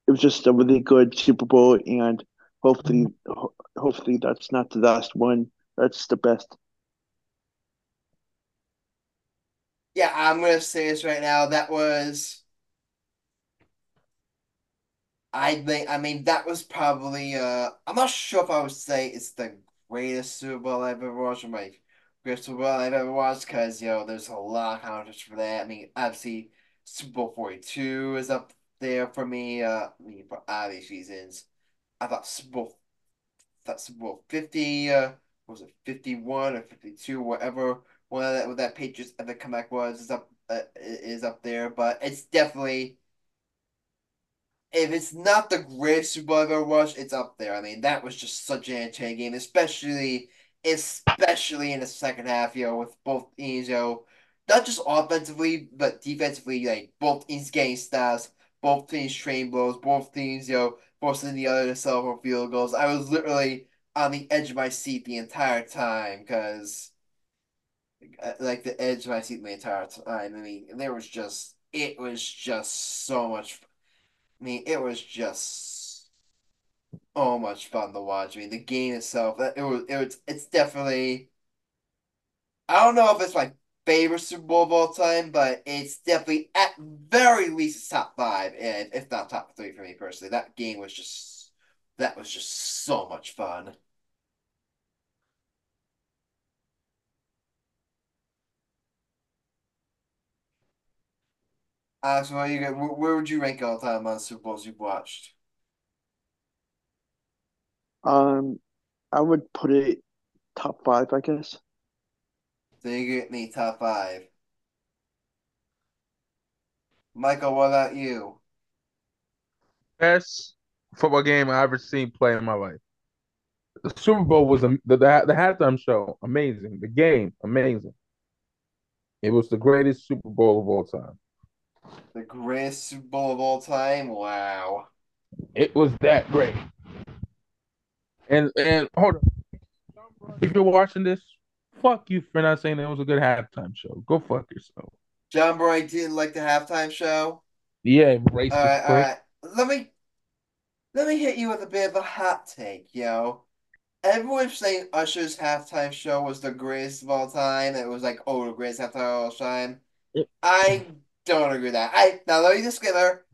it was just a really good Super Bowl, and hopefully, ho- hopefully that's not the last one. That's the best. Yeah, I'm gonna say this right now. That was, I think, I mean, that was probably. Uh, I'm not sure if I would say it's the greatest Super Bowl I've ever watched, or my Super Bowl I've ever watched, because you know, there's a lot of context for that. I mean, obviously, Super Bowl 42 is up there for me. Uh, I mean, for obvious reasons. I thought Super Bowl, thought Super Bowl 50, uh, was it 51 or 52, whatever one of that what that Patriots ever comeback was is up uh, is up there, but it's definitely if it's not the greatest Super Bowl I've ever watched, it's up there. I mean, that was just such an entertaining game, especially especially in the second half, you know, with both teams, you know, not just offensively, but defensively, like both teams getting stops, both teams train blows, both teams, you know, forcing the other to settle for field goals. I was literally on the edge of my seat the entire time because uh, like the edge of my seat the entire time. I mean, there was just it was just so much. I mean, it was just so much fun to watch. I mean, the game itself, it was it was it's definitely. I don't know if it's my favorite Super Bowl of all time, but it's definitely at very least top five, and if not top three for me personally. That game was just that was just so much fun. Uh, so you where would you rank all time on Super Bowls you've watched? Um, I would put it top five, I guess. So you get me top five. Michael, what about you? Best football game I ever seen play in my life. The Super Bowl was the the, the halftime show amazing. The game amazing. It was the greatest Super Bowl of all time. The greatest Super Bowl of all time? Wow. It was that great. And and hold on, if you're watching this, fuck you for not saying it was a good halftime show. Go fuck yourself. John Boy didn't like the halftime show. Yeah, racist. All right, all right. Let me let me hit you with a bit of a hot take, yo. Everyone's saying Usher's halftime show was the greatest of all time. It was like, oh, the greatest halftime of all time. I don't agree with that. I now let me disclaimer,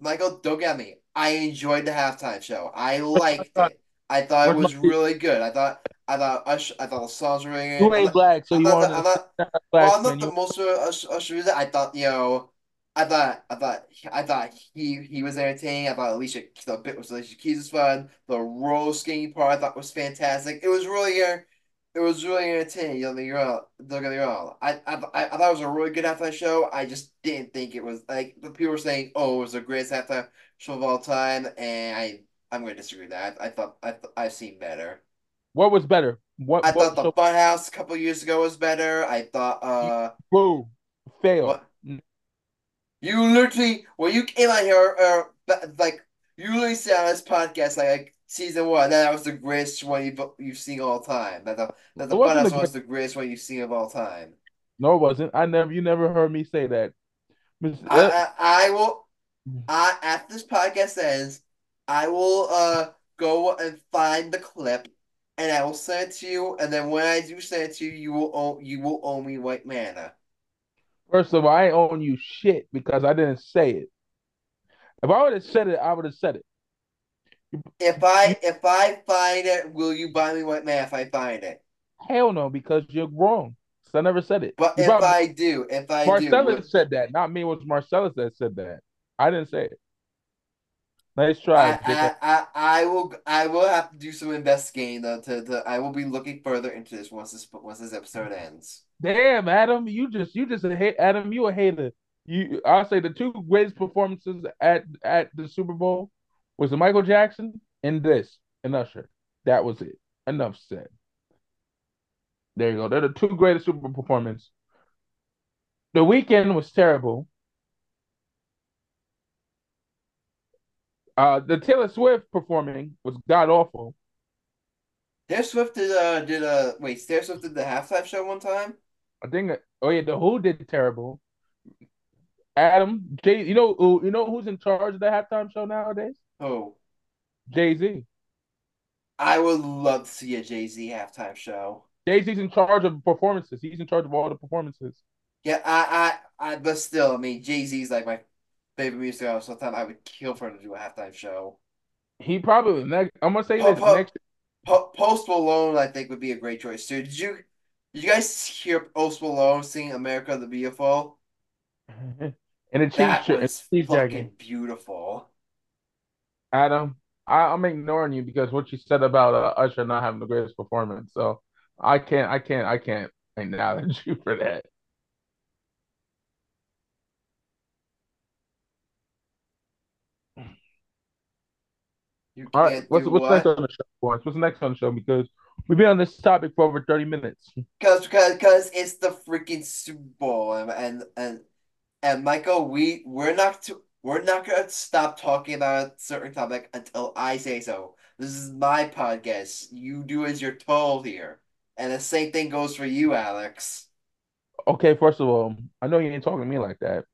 Michael, don't get me. I enjoyed the halftime show. I liked it. I thought it was really good. I thought I thought Usher, I thought the songs were really good. You ain't black, so I'm you the, I'm *laughs* not, black well, I'm not the most of Usher, Usher music. I thought, you know, I thought, I thought, I thought he he was entertaining. I thought Alicia, the bit was Alicia Keys was fun. The roller skating part I thought was fantastic. It was really, it was really entertaining. Don't get me wrong. Don't get me wrong. I, I, I I thought it was a really good halftime show. I just didn't think it was like the people were saying, oh, it was the greatest halftime show of all time, and I, I'm going to disagree with that. I, I thought I, th I've seen better. What was better? What? I what thought the so, Funhouse a couple years ago was better. I thought, uh. boo, fail. What? You literally, when you came out here, uh, like you literally said on this podcast, like, like season one, that was the greatest one you've you've seen all time. That the that the Funhouse the was the greatest one you've seen of all time. No, it wasn't. I never. You never heard me say that. I, I I will. I after this podcast ends, I will uh go and find the clip, and I will send it to you. And then when I do send it to you, you will owe you will owe me White Manna. First of all, I ain't own you shit because I didn't say it. If I would have said it, I would have said it. If I if I find it, will you buy me White Manna if I find it? Hell no, because you're wrong. 'Cause I never said it. But You if probably- I do, if I do, Marcellus will- said that, not me. It was Marcellus that said that. I didn't say it. Nice I, try. I, dickhead. I, I will I will have to do some investigating though to, to I will be looking further into this once this once this episode ends. Damn, Adam, you just you just a hate. Adam, you a hater. You, I'll say the two greatest performances at at the Super Bowl was the Michael Jackson and this and Usher. That was it. Enough said. There you go. They're the two greatest Super Bowl performances. The Weeknd was terrible. Uh, the Taylor Swift performing was god awful. Taylor Swift did uh did uh wait Taylor Swift did the halftime show one time. I think. Oh yeah, the Who did terrible. Adam, Jay, you know, who- you know who's in charge of the halftime show nowadays? Oh, Jay Z. I would love to see a Jay Z halftime show. Jay Z's in charge of performances. He's in charge of all the performances. Yeah, I I I but still, I mean Jay Z's like my favorite music artist. Sometimes I would kill for him to do a halftime show. He probably next. I'm gonna say Oh, this oh. next. Po- Post Malone, I think, would be a great choice too. Did you did you guys hear Post Malone sing "America the Beautiful"? *laughs* and a cheap That shirt, was cheap fucking jacket. beautiful. Adam, I, I'm ignoring you because what you said about uh, Usher not having the greatest performance. So I can't, I can't, I can't acknowledge *laughs* you for that. You All right, what's what's what? next on the show, boys? What's next on the show? Because we've been on this topic for over 30 minutes. Because because because it's the freaking Super Bowl and and and, and Michael, we we're not to, we're not gonna stop talking about a certain topic until I say so. This is my podcast. You do as you're told here, and the same thing goes for you, Alex. Okay, first of all, I know you ain't talking to me like that,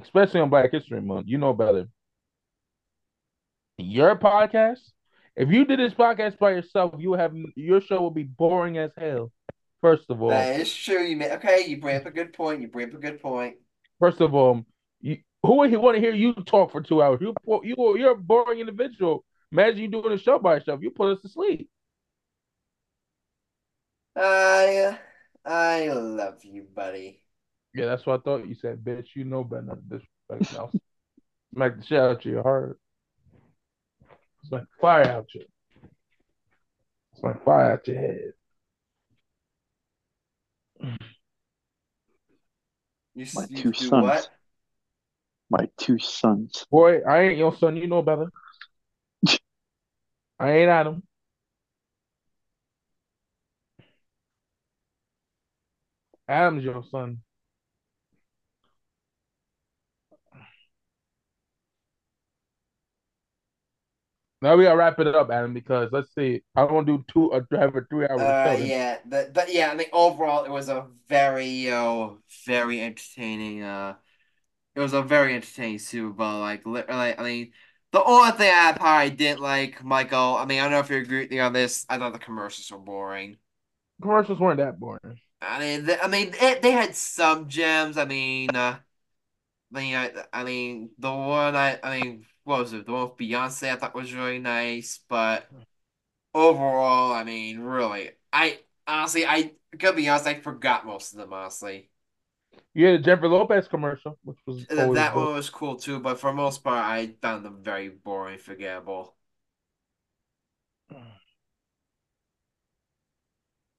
especially on Black History Month. You know better. Your podcast, if you did this podcast by yourself, you have your show would be boring as hell. First of all, That is true. You may okay. You bring up a good point. You bring up a good point. first of all, you, who would he want to hear you talk for two hours? You you you're a boring individual. Imagine you doing a show by yourself. You put us to sleep. I I love you, buddy. Yeah, that's what I thought you said, bitch. You know better than this. *laughs* Smack the shit out of your heart. It's like fire out you. It's like fire out your head. You, My you two sons. what? My two sons. Boy, I ain't your son. You know better. *laughs* I ain't Adam. Adam's your son. Now we gotta wrap it up, Adam, because let's see. I don't want to do two or have a three hour Uh, yeah, but but yeah, I mean overall it was a very know, very entertaining uh it was a very entertaining Super Bowl. Like literally I mean the only thing I probably didn't like, Michael, I mean I don't know if you agree with me on this, I thought the commercials were boring. Commercials weren't that boring. I mean they, I mean it, they had some gems, I mean uh I mean I, I mean the one I I mean what was it? The one with Beyonce I thought was really nice, but overall, I mean, really, I honestly, I could be honest, I forgot most of them. Honestly, You had a Jennifer Lopez commercial, which was that good. one was cool too, but for most part, I found them very boring, forgettable. *sighs*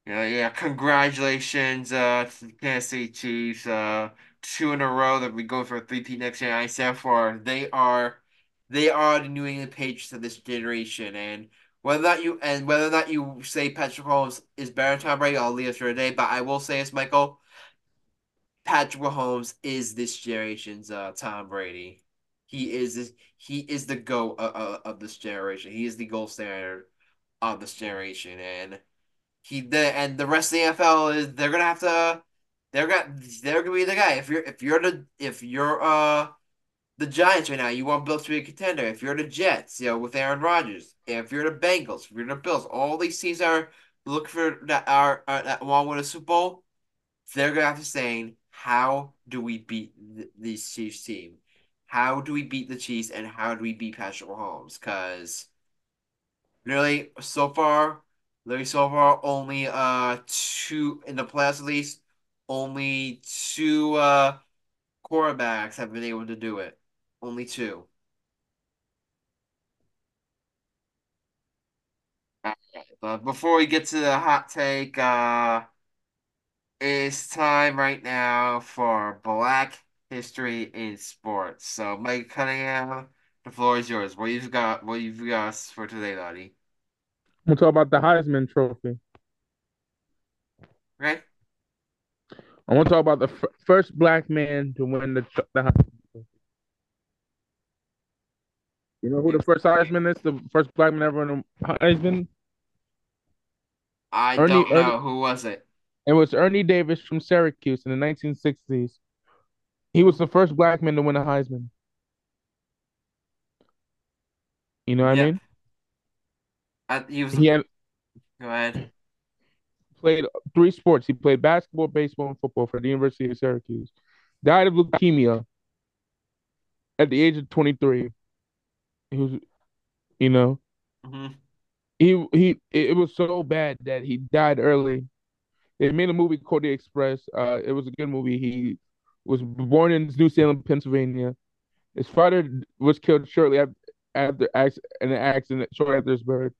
Yeah, yeah. Congratulations, uh, to the Kansas City Chiefs. Uh, two in a row that we go for a three-peat next year. I said for they are, they are the New England Patriots of this generation, and whether not you and whether or not you say Patrick Mahomes is better than Tom Brady, I'll leave it for today. But I will say this, Michael, Patrick Mahomes is this generation's uh Tom Brady. He is he is the go of, of, of this generation. He is the gold standard of this generation, and he the and the rest of the NFL is they're gonna have to they're gonna they're gonna be the guy. If you're if you're the if you're uh the Giants right now, you want Bills to be a contender. If you're the Jets, you know, with Aaron Rodgers, if you're the Bengals, if you're the Bills, all these teams are looking for that are, are that want to win a Super Bowl. They're gonna have to saying, how do we beat th- these Chiefs team? How do we beat the Chiefs and how do we beat Patrick Mahomes? Because literally so far, literally so far, only uh two in the playoffs at least, only two uh quarterbacks have been able to do it. Only two. But before we get to the hot take, uh, it's time right now for Black History in Sports. So, Mike Cunningham, the floor is yours. What you've got? What you've got for today, buddy? We'll talk about the Heisman Trophy. Okay. I want to talk about the f- first black man to win the tr- the know who the first Heisman is? The first black man ever win a Heisman? I Ernie- don't know. Ernie- Who was it? It was Ernie Davis from Syracuse in the 1960s. He was the first black man to win a Heisman. You know what Yeah. I mean? I, he was. He had Go ahead. played three sports. He played basketball, baseball, and football for the University of Syracuse. Died of leukemia at the age of 23. He was, you know, hmm he he. It was so bad that he died early. They made a movie called The Express. Uh, it was a good movie. He was born in New Salem, Pennsylvania. His father was killed shortly after, after an accident, shortly after his birth.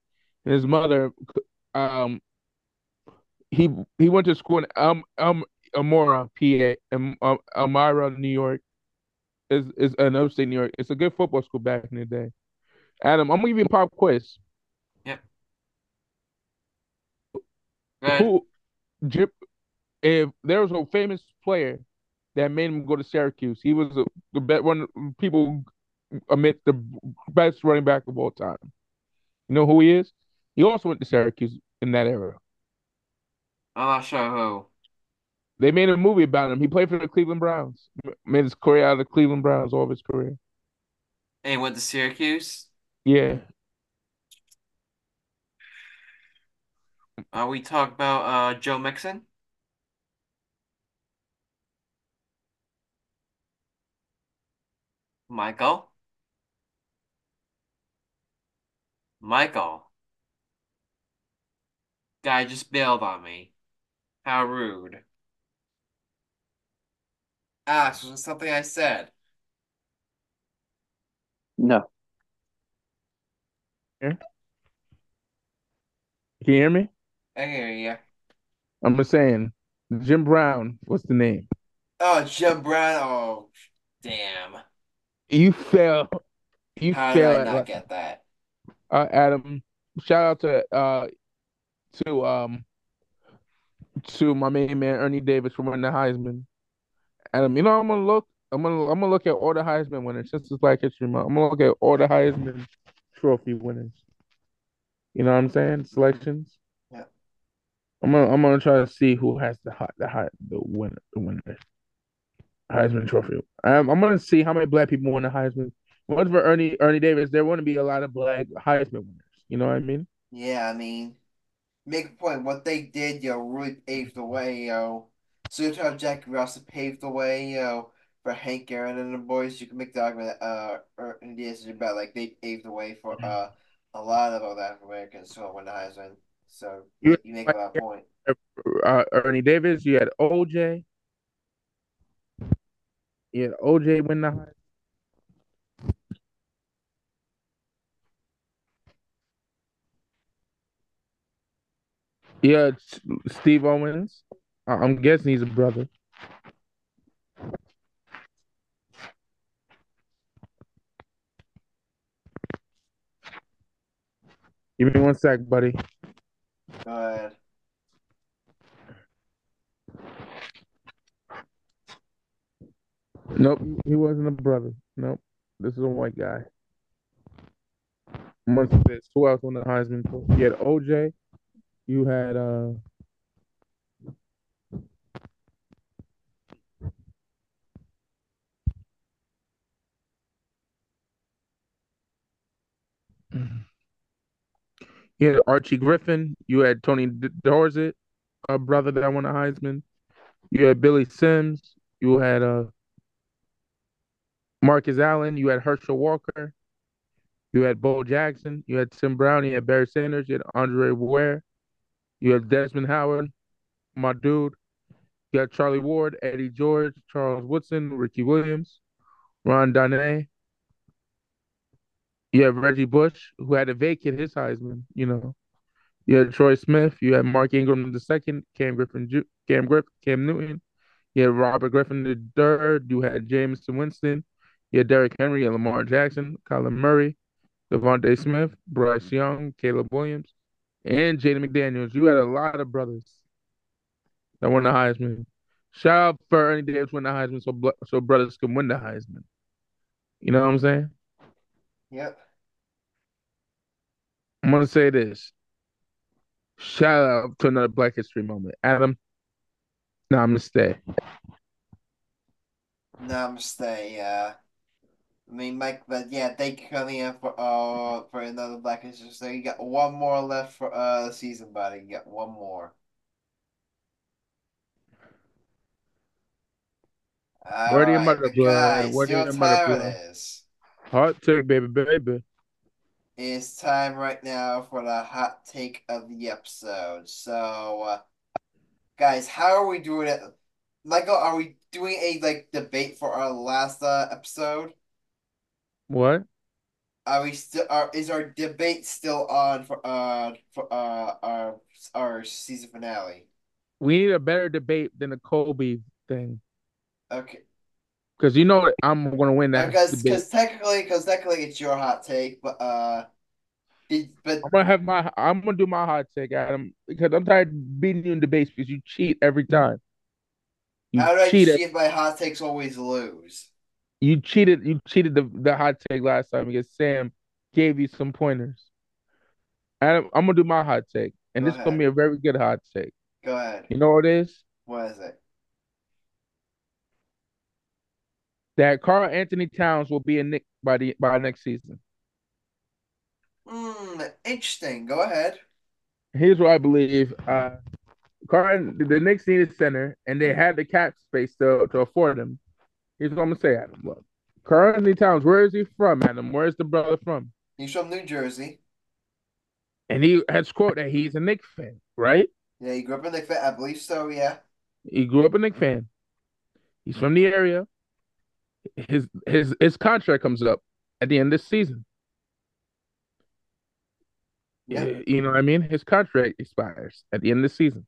And his mother, um, he he went to school in um um Amora, PA, and um, Elmira, New York. Is is in upstate New York. It's a good football school back in the day. Adam, I'm gonna give you a pop quiz. Ahead. Who, Jip, if there was a famous player that made him go to Syracuse, he was the, the best one. People admit the best running back of all time. You know who he is? He also went to Syracuse in that era. I'm not sure who. They made a movie about him. He played for the Cleveland Browns. Made his career out of the Cleveland Browns all of his career. And he went to Syracuse. Yeah. Uh, we talk about uh Joe Mixon. Michael. Michael. Guy just bailed on me. How rude. Ah, this was something I said. No. Can you hear me? I hear you. I'm just saying, Jim Brown. What's the name? Oh, Jim Brown. Oh, damn. You fail. You How did I not get that? uh, Adam. Shout out to uh to um to my main man Ernie Davis for winning the Heisman. Adam, you know I'm gonna look. I'm gonna I'm gonna look at all the Heisman winners since it's Black History Month. I'm gonna look at all the Heisman Trophy winners. You know what I'm saying? Selections. Yeah. I'm gonna I'm gonna try to see who has the hot the hot the winner the winner Heisman Trophy. Um, I'm gonna see how many black people won the Heisman. Once for Ernie Ernie Davis, there wouldn't be a lot of black Heisman winners. You know what I mean? Yeah, I mean, make a point. What they did, yo, really paved the way, yo. So you have Jackie Russell paved the way, yo, for Hank Aaron and the boys. You can make the argument that uh, Ernie Davis is about like they paved the way for uh a lot of other African Americans to win the Heisman. So You- you make a valid point. uh, Ernie Davis. You had OJ. You had OJ win the Heisman. Yeah, Steve Owens. I'm guessing he's a brother. Give me one sec, buddy. Go ahead. Nope, he wasn't a brother. Nope, this is a white guy. What's this? Who else won the Heisman? You had OJ. You had uh. You had Archie Griffin. You had Tony Dorsett, a brother that won a Heisman. You had Billy Sims. You had uh Marcus Allen. You had Herschel Walker. You had Bo Jackson. You had Tim Brown. You had Barry Sanders. You had Andre Ware. You had Desmond Howard, my dude. You had Charlie Ward, Eddie George, Charles Woodson, Ricky Williams, Ron Dayne. You have Reggie Bush, who had to vacate his Heisman, you know. You had Troy Smith. You had Mark Ingram the second, Cam Griffin, Cam Griff, Cam Newton. You had Robert Griffin the third. You had Jameis Winston. You had Derrick Henry and Lamar Jackson, Colin Murray, DeVonta Smith, Bryce Young, Caleb Williams, and Jaden McDaniels. You had a lot of brothers that won the Heisman. Shout out for Ernie Davis win the Heisman so so brothers can win the Heisman. You know what I'm saying? Yep. I'm gonna say this. Shout out to another Black History moment. Adam, namaste. Namaste. Yeah. I mean, Mike, but yeah, thank you for coming in for uh for another Black History. So you got one more left for uh the season, buddy. You got one more. All Word of your mother, blood. Word your mother, blood. is. Hot baby, baby. It's time right now for the hot take of the episode. So, uh, guys, how are we doing it? Michael, are we doing a like debate for our last uh, episode? What? Are we still? Are is our debate still on for uh for uh our our season finale? We need a better debate than the Kobe thing. Okay, Because you know I'm gonna win that because because technically because technically it's your hot take, but uh, it, but I'm gonna have my I'm gonna do my hot take, Adam, because I'm tired of beating you in debates because you cheat every time. You how do I cheated. see if my hot takes always lose? You cheated. You cheated the, the hot take last time because Sam gave you some pointers. Adam, I'm gonna do my hot take, and Go this is gonna be a very good hot take. Go ahead. You know what it is? What is it? That Karl-Anthony Towns will be a Knick by the by next season. Hmm, interesting. Go ahead. Here's what I believe. Uh, Karl, the Knicks needed center, and they had the cap space to to afford him. Here's what I'm gonna say, Adam. Look, Karl-Anthony Towns, where is he from, Adam? Where's the brother from? He's from New Jersey. And he has quote that he's a Knicks fan, right? Yeah, he grew up in the I believe so. Yeah. He grew up a Knicks fan. He's from the area. His his his contract comes up at the end of the season. Yeah. You know what I mean? His contract expires at the end of the season.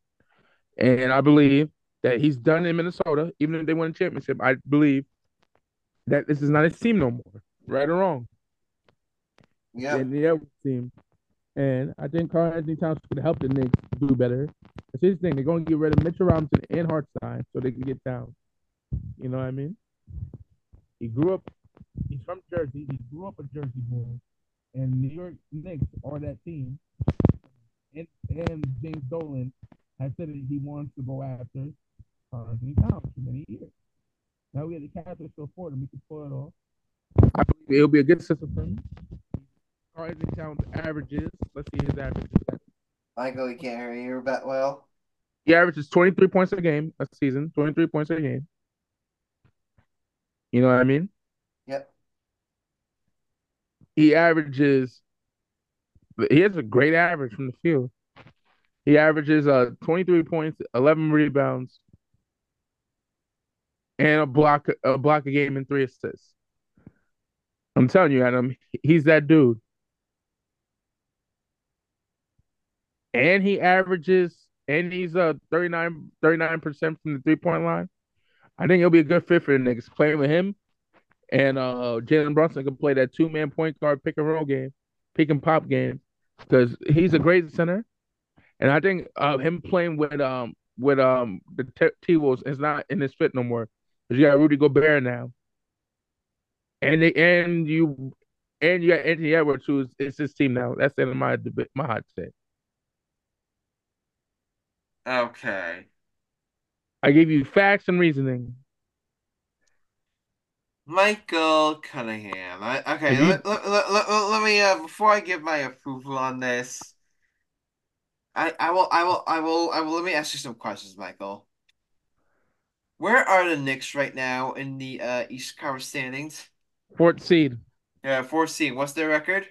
And I believe that he's done in Minnesota, even if they win a championship. I believe that this is not his team no more, right or wrong. Yeah. And the team. And I think Karl-Anthony Towns could help the Knicks do better. That's his thing. They're going to get rid of Mitchell Robinson and Hartenstein so they can get down. You know what I mean? He grew up, he's from Jersey. He grew up a Jersey boy. And New York Knicks are that team. And, and James Dolan has said that he wants to go after Karl-Anthony Towns for many years. Now we have the Capitals to afford him. We can pull it off. I believe it'll be a good system for him. Karl-Anthony Towns averages. Let's see his averages. Michael, you can't hear you that well. He averages 23 points a game a season, 23 points a game. You know what I mean? Yep. He averages, he has a great average from the field. He averages uh 23 points, 11 rebounds, and a block a block a game and three assists. I'm telling you, Adam, he's that dude. And he averages, and he's uh 39 percent from the three point line. I think he'll be a good fit for the Knicks. Playing with him and uh Jalen Brunson can play that two man point guard pick and roll game, pick and pop game, because he's a great center. And I think uh, him playing with um with um the T- T-Wolves is not in his fit no more. Because you got Rudy Gobert now. And they, and you and you got Anthony Edwards, who's it's his team now. That's of my my hot take. Okay. I gave you facts and reasoning. Michael Cunningham. I, okay, you- let, let, let, let, me uh before I give my approval on this. I, I will I will I will I will let me ask you some questions, Michael. Where are the Knicks right now in the uh East Conference standings? Fourth seed. Yeah, fourth seed. What's their record?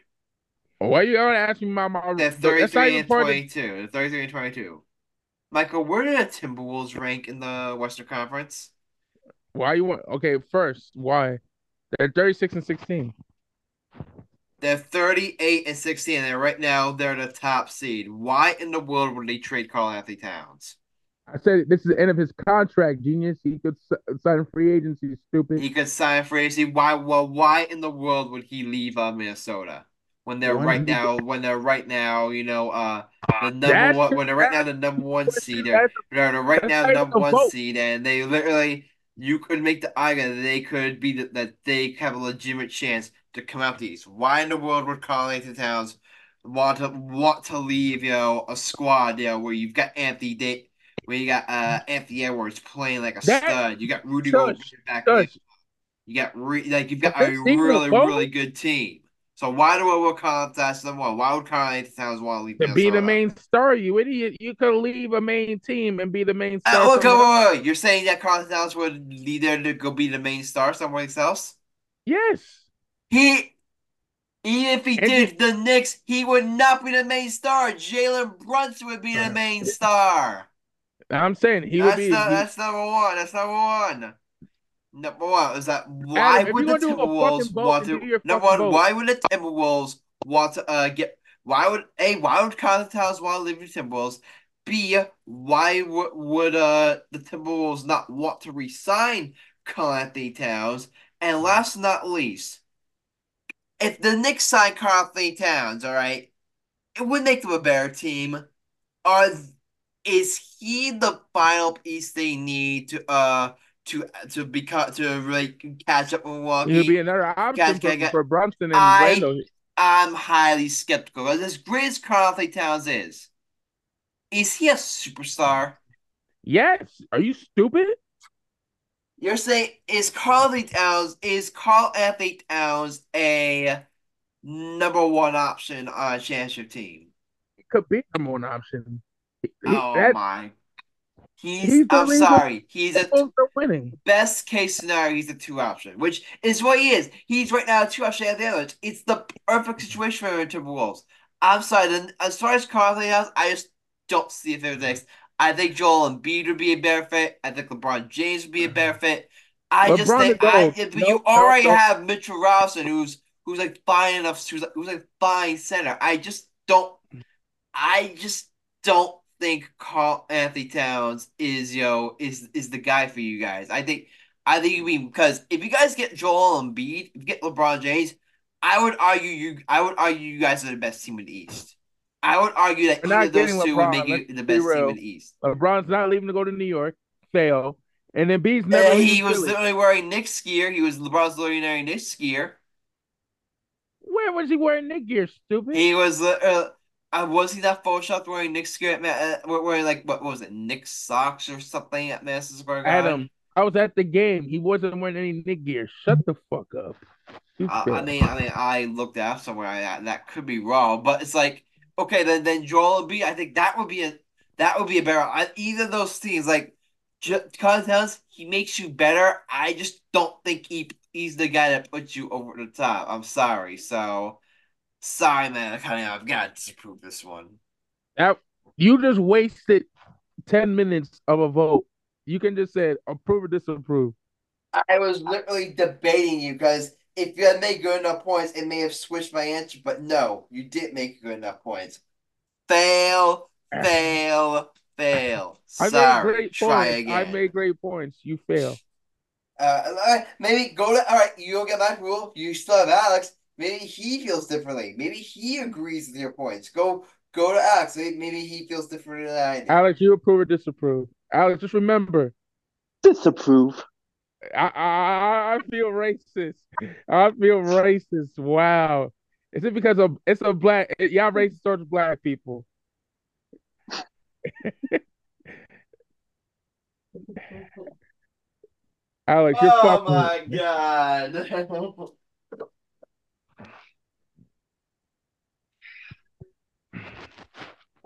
Why are you me my my? They're that's 33 and 22. They're 33 and 22. Michael, where do the Timberwolves rank in the Western Conference? Why you want? Okay, first, why? They're thirty six and sixteen. They're 38 and 16, and right now they're the top seed. Why in the world would they trade Karl-Anthony Towns? I said this is the end of his contract, genius. He could sign free agency. Stupid. He could sign free agency. Why? Well, why in the world would he leave uh, Minnesota when they're right now? When they're right now, you know, uh, the number That's- one. When they're right now the number one seed. They're, they're the right now the number one seed, and they literally you could make the argument that they could be the, that they have a legitimate chance to come out the East. Why in the world would Karl-Anthony Towns want to want to leave you know a squad you know where you've got Anthony Day where you got uh Anthony Edwards playing like a That- stud. You got Rudy Shush, Gobert back. You got re- like you've got a really really good team. So why do I want Karl Towns number one? Why would Karl-Anthony Towns want to leave? To be the main star, you idiot. You could leave a main team and be the main Uh, star. look, wait, wait, wait. You're saying that Karl Towns would lead there to go be the main star somewhere else? Yes. He, even if he And did the Knicks, he would not be the main star. Jalen Brunson would be the main star. I'm saying he would be. the, he- that's number one. That's number one. Number one is that why Adam, would the gonna do a Timberwolves want to? Number one, vote. why would the Timberwolves want to uh get? Why would a why would Karl Towns want to leave the Timberwolves? B why would would uh the Timberwolves not want to resign Karl-Anthony Towns? And last but not least, if the Knicks sign Karl-Anthony Towns, all right, it would make them a better team. Are is he the final piece they need to uh to to become to really catch up with Milwaukee? Would be another option Guys, for, guys, for Brunson and I- Randle. I'm highly skeptical. As great as Karl-Anthony Towns is, is he a superstar? Yes. Are you stupid? You're saying is Karl-Anthony Towns is Karl-Anthony Towns a number one option on a championship team? He could be number one option. He- Oh that- my. He's, He's I'm reason- sorry. He's a winning. best case scenario, he's a two option, which is what he is. He's right now a two option at the other. It's the perfect situation for him in Timberwolves. I'm sorry. Then as far as Karl-Anthony Towns, I just don't see if there's next. I think Joel Embiid would be a better fit. I think LeBron James would be a better fit. I just think I, if No, you no, already no. have Mitchell Robinson, who's who's like fine enough, who's like, who's like fine center. I just don't. I just don't think Karl-Anthony Towns is yo is is the guy for you guys. I think I think you mean because if you guys get Joel Embiid, if you get LeBron James, I would argue you I would argue you guys are the best team in the East. I would argue that We're either of those two would make you let's the be best team in the East. LeBron's not leaving to go to New York. Fail. And then B's never Uh, he was literally wearing Knicks gear. He was LeBron's literally wearing Knicks gear. Where was he wearing Knick gear, stupid? He was uh, uh was he not photoshopped wearing Knicks gear at Ma- uh, wearing like what, what was it Knicks socks or something at Madison Square Garden? Adam, I was at the game. He wasn't wearing any Knick gear. Shut the fuck up. Uh, I mean, I mean, I looked out somewhere. I, that could be wrong, but it's like okay, then then Joel Embiid. I think that would be a that would be a better. I, either of those teams, like Towns, he makes you better. I just don't think he he's the guy that puts you over the top. I'm sorry, so sorry, man. I kind of I've got to disprove this one. That you just wasted ten minutes of a vote. You can just say approve or disapprove. I was literally debating you because if you had made good enough points, it may have switched my answer. But no, you didn't make good enough points. Fail, fail, fail. I made Sorry. great Try points. again. I made great points. You fail. Uh, maybe go to. All right, you don't get my rule. You still have Alex. Maybe he feels differently. Maybe he agrees with your points. Go, go to Alex. Maybe, maybe he feels differently than I do. Alex, you approve or disapprove? Alex, just remember, Disapprove. I I, I feel racist. I feel racist. Wow. Is it because of it's a black y'all racist towards black people? *laughs* Alex, you're oh fucking. my god. *laughs*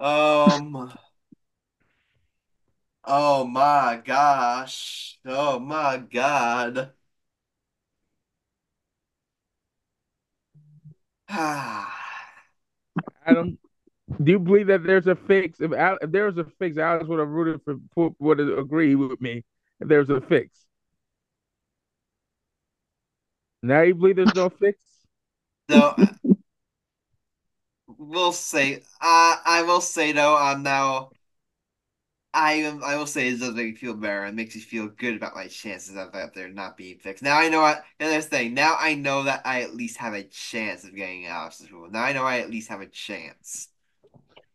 um. Oh my gosh. Oh my god. *sighs* Adam, do you believe that there's a fix? If, if there was a fix, Alex would have rooted for, would have agreed with me if there's a fix. Now you believe there's no fix? So we'll say I I will say though I'm now I am I will say it does make me feel better. It makes me feel good about my chances of that they're not being fixed. Now I know what another thing. Now I know that I at least have a chance of getting Alex's rule. Now I know I at least have a chance.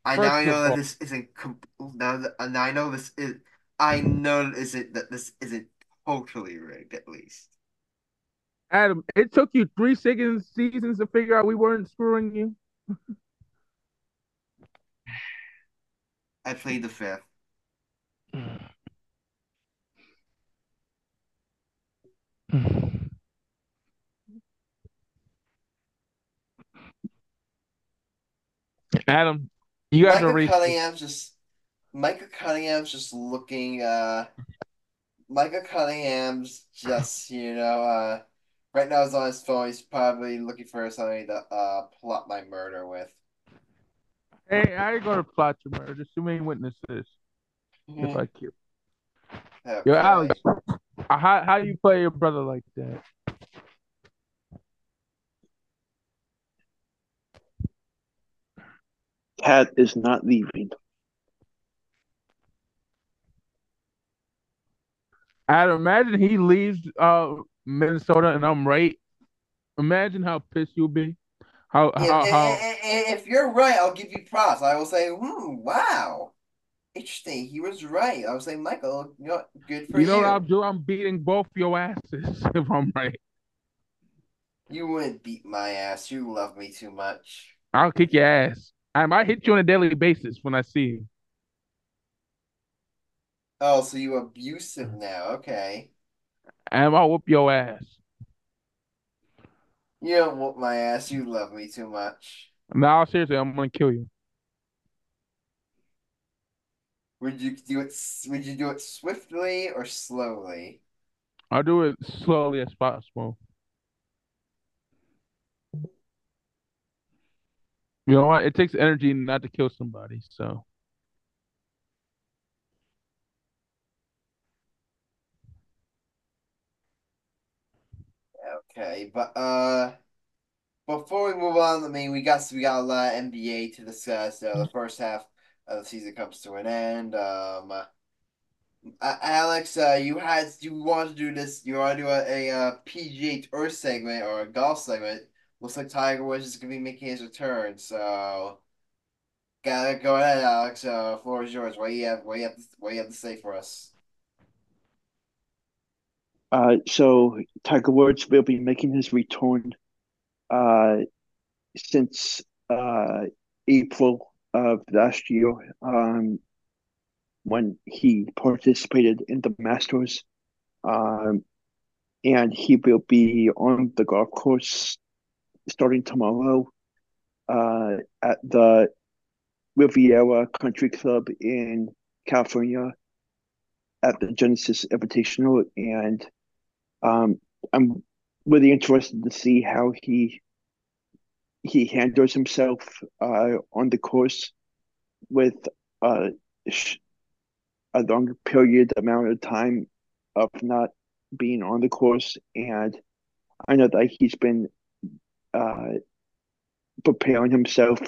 I now I know that this isn't com- now that now I know this is I know isn't that this isn't totally rigged at least. Adam, it took you three seconds seasons to figure out we weren't screwing you. *laughs* I played the fifth. Adam, you guys Micah are racist. Cunningham's just Micah Cunningham's just looking uh Micah Cunningham's just, you know, uh right now he's on his phone, he's probably looking for somebody to uh plot my murder with. Hey, I ain't gonna plot your murder. Just too many witnesses. If I kill. Yo, Alex, uh, how how you play your brother like that? Cat is not leaving. Adam, imagine he leaves uh Minnesota and I'm right. Imagine how pissed you'll be. How If, how how if- you're right, I'll give you props. I will say, hmm, wow. Interesting. He was right. I will say, Michael, you know, good for you you. know what I'll do? I'm beating both your asses *laughs* if I'm right. You wouldn't beat my ass. You love me too much. I'll kick your ass. I might hit you on a daily basis when I see you. Oh, so you abusive now. Okay. And I'll whoop your ass. You don't my ass. You love me too much. No, seriously, I'm gonna kill you. Would you do it? Would you do it swiftly or slowly? I'll do it slowly as possible. You know what? It takes energy not to kill somebody, so Okay, but uh, before we move on, I mean, we got we got a lot of NBA to discuss. Uh, the first half of the season comes to an end. Um, uh, Alex, uh, you had you want to do this. You want to do a, a, uh PGA Tour segment or a golf segment. Looks like Tiger Woods is gonna be making his return. So, gotta go ahead, Alex. Uh, floor is yours. What do you have? What do you have? To, what do you have to say for us? Uh, so Tiger Woods will be making his return uh, since uh, April of last year um, when he participated in the Masters. Um, and he will be on the golf course starting tomorrow uh, at the Riviera Country Club in California at the Genesis Invitational. And um, I'm really interested to see how he he handles himself uh, on the course with uh, a long period amount of time of not being on the course. And I know that he's been uh, preparing himself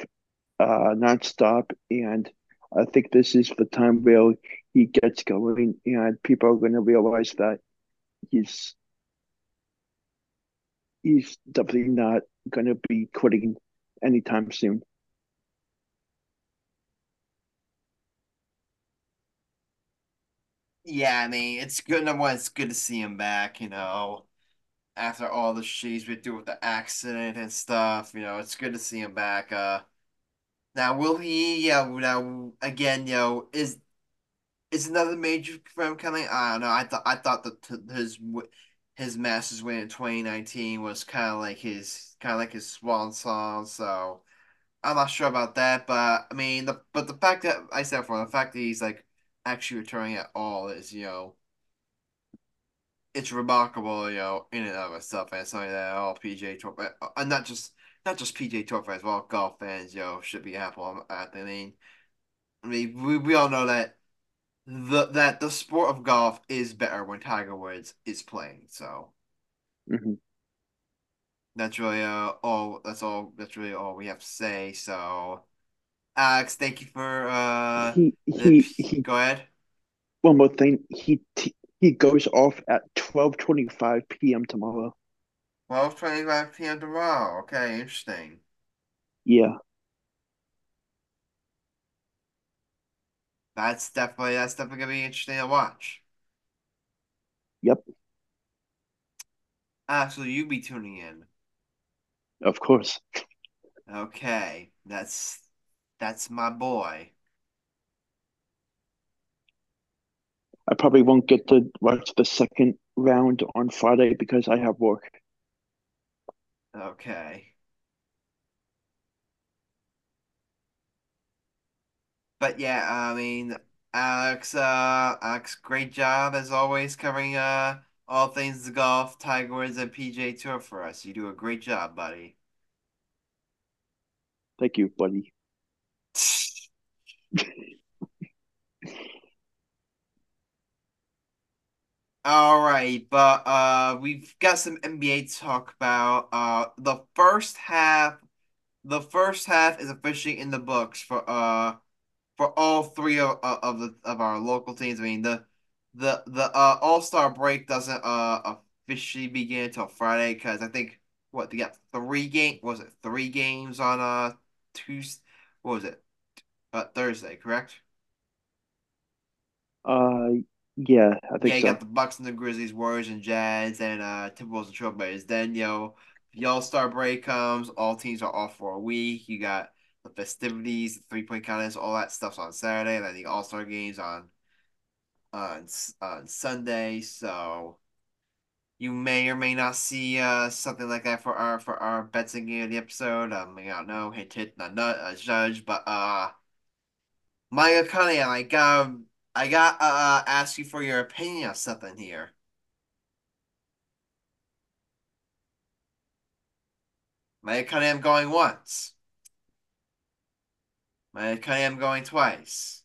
uh, nonstop. And I think this is the time where he gets going, and people are going to realize that he's he's definitely not going to be quitting anytime soon. Yeah, I mean, it's good. Number one, it's good to see him back. You know, after all the shit he's been through with the accident and stuff. You know, it's good to see him back. Uh, now will he? Yeah. Now again, you know, is is another major for him coming? I don't know. I thought I thought that his his Masters win in 2019 was kind of like his kind of like his swan song. So I'm not sure about that. But I mean, the but the fact that I said for the fact that he's like actually returning at all is you know it's remarkable, you know, in and of itself, and something that all PGA Tour, uh, and not just not just PGA Tour fans, well golf fans, you know, should be happy. I mean, I mean, we, we all know that the that the sport of golf is better when Tiger Woods is playing. So hmm that's really uh all that's all that's really all we have to say. So Alex, thank you for uh He the, he he. go ahead. One more thing. He t- he goes off at twelve twenty five p.m. tomorrow. Twelve twenty five PM tomorrow. Okay, interesting. Yeah. That's definitely that's definitely gonna be interesting to watch. Yep. Ah, so you be tuning in. Of course. Okay, that's that's my boy. I probably won't get to watch the second round on Friday because I have work. Okay. But yeah, I mean, Alex, uh, Alex, great job as always covering uh all things golf, Tiger Woods, and PGA Tour for us. You do a great job, buddy. Thank you, buddy. *laughs* All right, but uh, we've got some NBA talk about. Uh, the first half, the first half is officially in the books for uh for all three of of the of our local teams. I mean the the the uh All Star break doesn't uh officially begin until Friday because I think what they got three game was it three games on uh Tuesday what was it uh Thursday correct? Uh, yeah, I think Yeah, you so. got the Bucks and the Grizzlies, Warriors and Jazz, and uh Timberwolves and Trailblazers. Then you know the All Star break comes, all teams are off for a week. You got the festivities, three point contest, all that stuff's on Saturday, and then the All Star games on on on Sunday. So you may or may not see uh something like that for our for our bets and game of the episode. Um, I don't know, hint hint, not nut, uh, judge, but uh, Maya Cunningham, I got I got uh ask you for your opinion on something here. Maya Cunningham going once. Maya Cunningham going twice.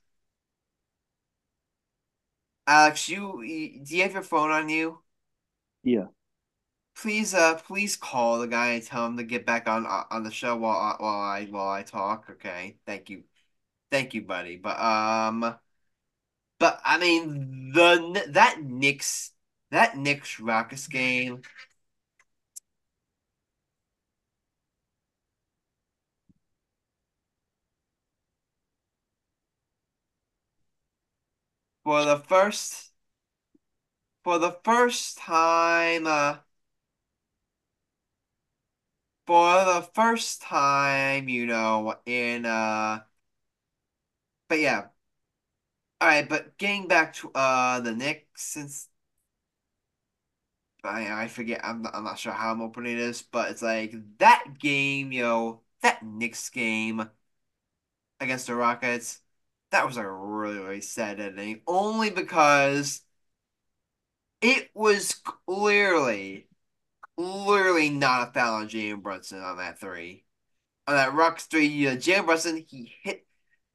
Alex, you, you do you have your phone on you? Yeah. Please, uh, please call the guy and tell him to get back on uh, on the show while I, while I while I talk. Okay, thank you, thank you, buddy. But um, but I mean the that Knicks that Knicks Rockets game. For the first for the first time, uh, for the first time, you know, in uh, but yeah, all right. But getting back to uh the Knicks, since I I forget, I'm not, I'm not sure how I'm opening this, but it's like that game, you know, that Knicks game against the Rockets, that was a really really sad ending, only because it was clearly clearly not a foul on Jalen Brunson on that three. On that Rockets three, uh, Jalen Brunson, he hit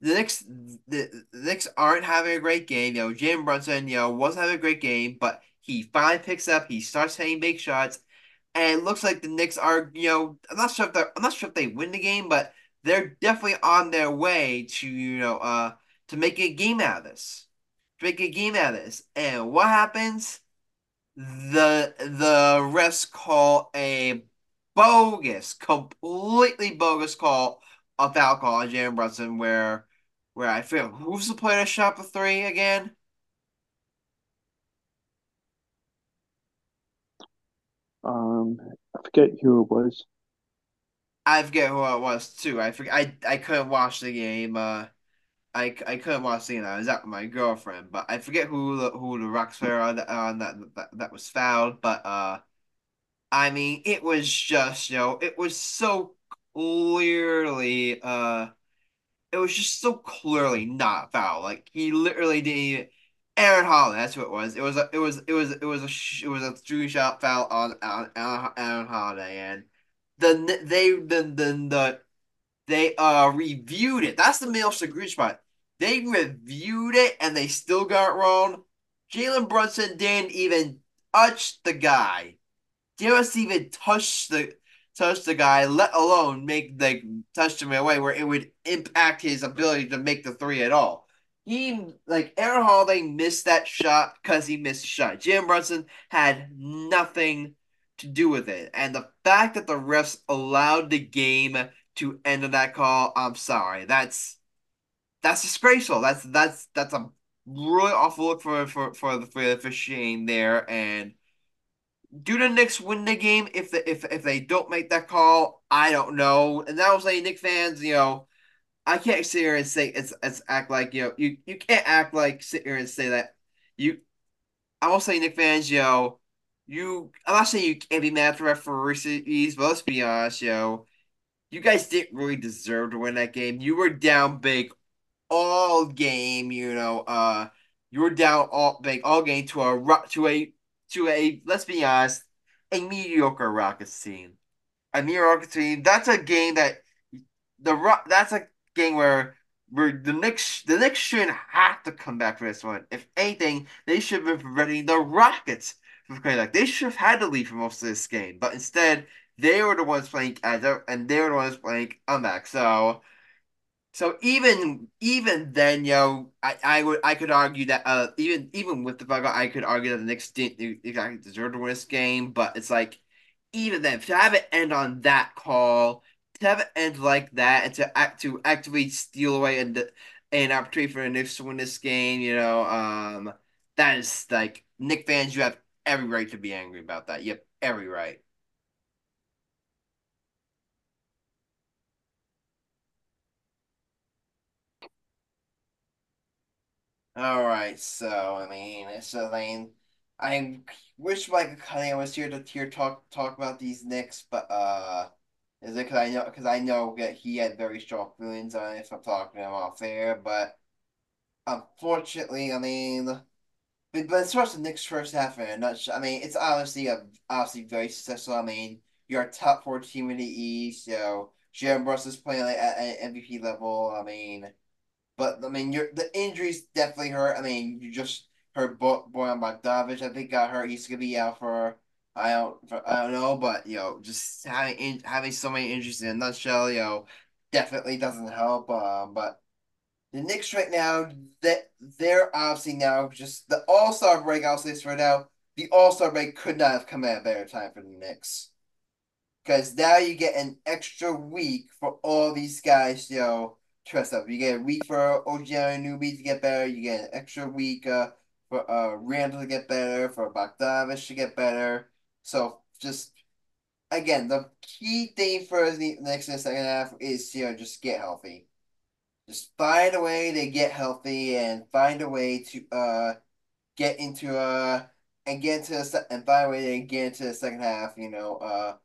the Knicks. The, the Knicks aren't having a great game. You know, Jalen Brunson, you know, wasn't having a great game, but he finally picks up. He starts hitting big shots, and it looks like the Knicks are, you know, I'm not sure if they're, I'm not sure if they win the game, but they're definitely on their way to, you know, uh, to make a game out of this, to make a game out of this. And what happens? the the refs call a bogus, completely bogus call of foul call on Jalen Brunson where where I feel who's the player that shot the three again? Um, I forget who it was. I forget who it was too. I forget I I couldn't watch the game. Uh I, I couldn't watch the game. I was out with my girlfriend, but I forget who the who the Rocks were on that, on that that that was fouled. But uh I mean, it was just, you know, it was so clearly, uh, it was just so clearly not foul. Like he literally didn't even. Aaron Holiday, that's what it was. It was a, it was, it was, it was a, sh- it was a three shot foul on on, on Aaron Holiday, and the they the the the they uh reviewed it. That's the Mills Green spot. They reviewed it and they still got it wrong. Jalen Brunson didn't even touch the guy just even touch the touch the guy, let alone make the touch him way where it would impact his ability to make the three at all. He like Aaron Holiday missed that shot because he missed a shot. Jim Brunson had nothing to do with it, and the fact that the refs allowed the game to end on that call, I'm sorry, that's that's disgraceful. That's that's that's a really awful look for for for the for the officiating there, and do the Knicks win the game if the, if if they don't make that call? I don't know. And I was saying, Knick fans, you know, I can't sit here and say it's it's act like you know you you can't act like sit here and say that you I will say Nick Fangio, you I'm not saying you can't be mad for referees, but let's be honest, yo. You guys didn't really deserve to win that game. You were down big all game, you know, uh you were down all big all game to a to a to a let's be honest, a mediocre Rockets team. A mediocre team. That's a game that the that's a game where where the Knicks the Knicks shouldn't have to come back for this one. If anything, they should have been preventing the Rockets from playing like they should have had to lead for most of this game, but instead they were the ones playing as and they were the ones playing comeback. So so even even then, yo, I, I would I could argue that uh even even with the bug I could argue that the Knicks didn't exactly deserve to win this game, but it's like even then to have it end on that call to have it end like that and to act to actively steal away and an opportunity for the Knicks to win this game, you know, um, that is like Knick fans, you have every right to be angry about that. You have every right. All right, so I mean, it's a lane. I wish Michael Cunningham was here to here talk talk about these Knicks, but uh. Is it because I know because I know that he had very strong feelings on it if I'm talking to him off air, but unfortunately, I mean, but, but as far as the Knicks first half in a nutshell, I mean, it's obviously a obviously very successful. I mean, you're a top four team in the East, you know, Jalen is playing like at, at MVP level. I mean, but I mean, you're the injuries definitely hurt. I mean, you just heard Bo- Bojan Bogdanovic, I think got hurt. He's gonna be out for I don't I don't know, but you know, just having having so many injuries in a nutshell, you know, definitely doesn't help. Um, but the Knicks right now, that they're obviously now just the All Star break. I'll say this right now, the All Star break could not have come at a better time for the Knicks, because now you get an extra week for all these guys, you know, trust up. You get a week for OG Anunoby to get better. You get an extra week uh, for uh Randle to get better, for Bogdanovic to get better so just again, the key thing for the Knicks and second half is you know just get healthy. Just find a way to get healthy and find a way to uh get into uh and get into the and find a way to get into the second half. You know uh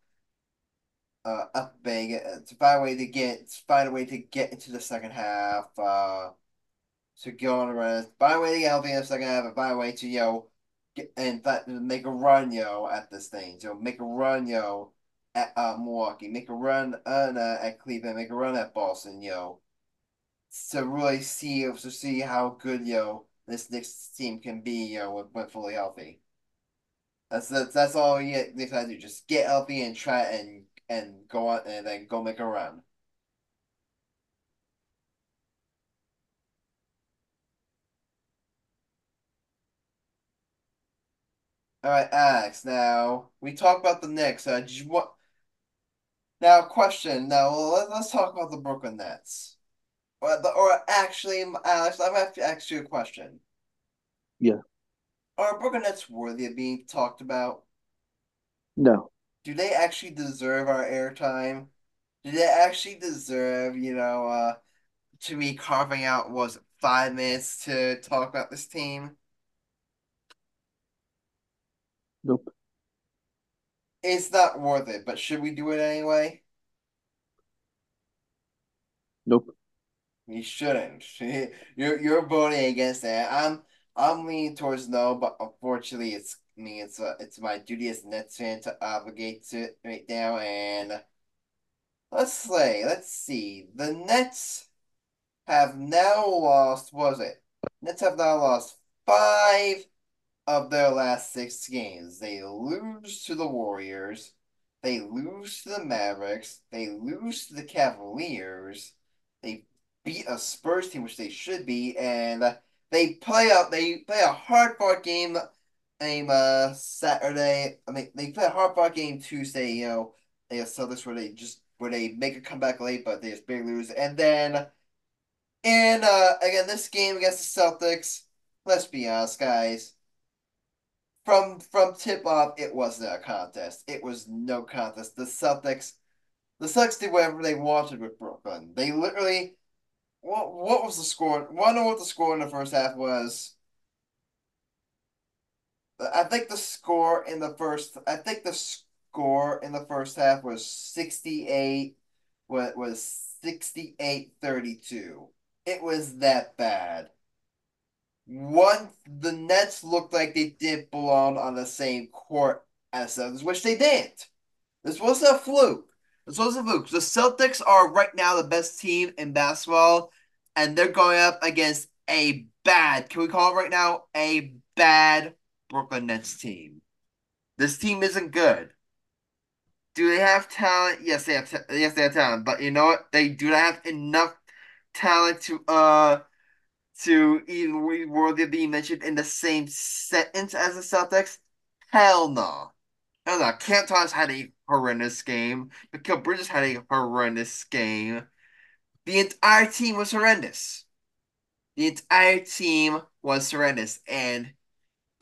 uh up big uh, to find a way to get find a way to get into the second half. Uh to go on a run. Find a way to get healthy in the second half and find a way to you know get, in fact, make a run, yo, at this thing. So make a run, yo, at uh, Milwaukee. Make a run uh, at Cleveland. Make a run at Boston, yo. To really see to see how good, yo, this Knicks team can be, yo, when, when fully healthy. That's that's that's all you have to do. Just get healthy and try and and go on and then go make a run. All right, Alex. Now we talk about the Knicks. Uh, want now? Question. Now let, us talk about the Brooklyn Nets. Or, the, or actually, Alex, I'm gonna have to ask you a question. Yeah. Are Brooklyn Nets worthy of being talked about? No. Do they actually deserve our airtime? Do they actually deserve, you know, uh, to be carving out was five minutes to talk about this team? Nope. It's not worth it, but should we do it anyway? Nope. You shouldn't. *laughs* You're you're voting against it. I'm I'm leaning towards no, but unfortunately, it's me. It's uh, it's my duty as Nets fan to obligate to it right now. And let's say, let's see. The Nets have now lost. Was it? Nets have now lost five of their last six games. They lose to the Warriors, they lose to the Mavericks, they lose to the Cavaliers, they beat a Spurs team, which they should be, and they play a they play a hard fought game game uh Saturday. I mean they play a hard fought game Tuesday, you know, they have Celtics where they just where they make a comeback late, but they just barely lose. And then and uh again this game against the Celtics, let's be honest, guys from from tip off, it wasn't a contest. It was no contest. The Celtics, the Celtics did whatever they wanted with Brooklyn. They literally, what what was the score? Want to know what the score in the first half was? I think the score in the first. I think the score in the first half was sixty eight. What was 68-32. It was that bad. One, the Nets looked like they didn't belong on the same court as others, which they didn't. This wasn't a fluke. This wasn't a fluke. The Celtics are right now the best team in basketball, and they're going up against a bad, can we call it right now, a bad Brooklyn Nets team. This team isn't good. Do they have talent? Yes, they have. Yes, they have talent. But you know what? They do not have enough talent to uh to even be worthy of being mentioned in the same sentence as the Celtics. Hell no. Hell no. Cam Thomas had a horrendous game. Mikal Bridges had a horrendous game. The entire team was horrendous. The entire team was horrendous, and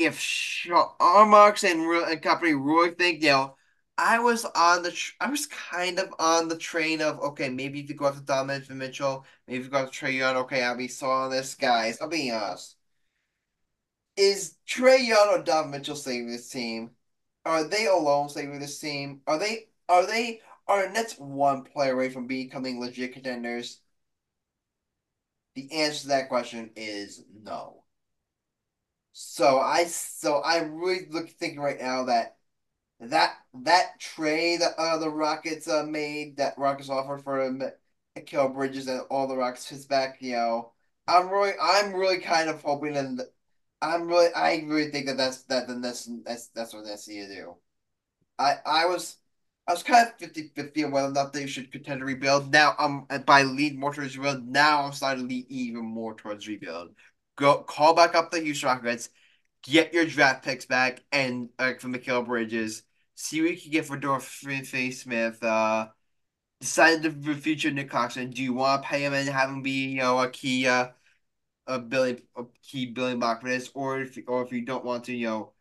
if Marks and, and company really think, you know I was on the I was kind of on the train of okay, maybe you go after Donovan Mitchell, maybe you go after Trae Young, okay, I'll be on this, guys. I'll be honest. Is Trae Young or Donovan Mitchell saving this team? Are they alone saving this team? Are they are they are Nets one player away from becoming legit contenders? The answer to that question is no. So I so I really look thinking right now that that that trade that uh, the Rockets uh, made, that Rockets offered for him, Mikal Bridges and all the Rockets his back, you know, I'm really, I'm really kind of hoping and I'm really, I really think that that's that then that's that's that's what that's need to do. I I was. I was kind of 50-50 on whether or not they should contend to rebuild. Now I'm by lead more towards rebuild. Now I'm starting to lead even more towards rebuild. Go call back up the Houston Rockets, get your draft picks back, and uh, for Mikal Bridges, see what you can get for Dorothy Smith. Uh, decide the future Nic Claxton. Do you want to pay him and have him be, you know, a key, uh, a billion, a key billion block for this, or if, or if you don't want to, you know,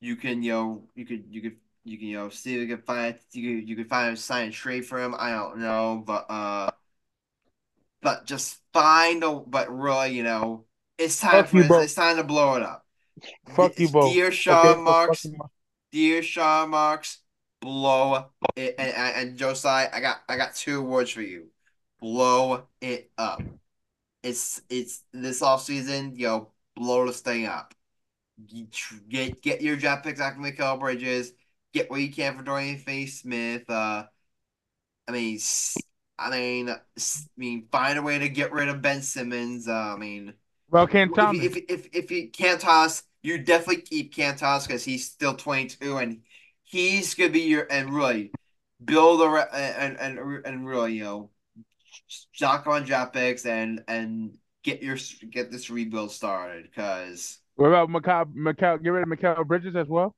you can, you know, you could, you could, you can, you know, see if you can find, you could, you could find a sign trade for him. I don't know, but uh, but just find a, but really, you know, it's time Fuck for you, it's, bro. it's time to blow it up. Fuck you both. Dear Sean Okay, Marks, Dear Sean Marks, blow it and, and, and Joe Tsai, I got I got two words for you. Blow it up. It's it's this off season, yo, blow this thing up. Get get your draft picks after Mikal Bridges. Get what you can for Dorian Finney Smith. Uh, I mean, I mean, I mean, find a way to get rid of Ben Simmons. Uh, I mean, Well, Cam if Thomas. if if if you can't toss, you definitely keep can't toss because he's still 22 and he's gonna be your and really build a and and and really you know stock on draft picks and and get your get this rebuild started because What about Mikal? Mikal, get rid of Mikal Bridges as well.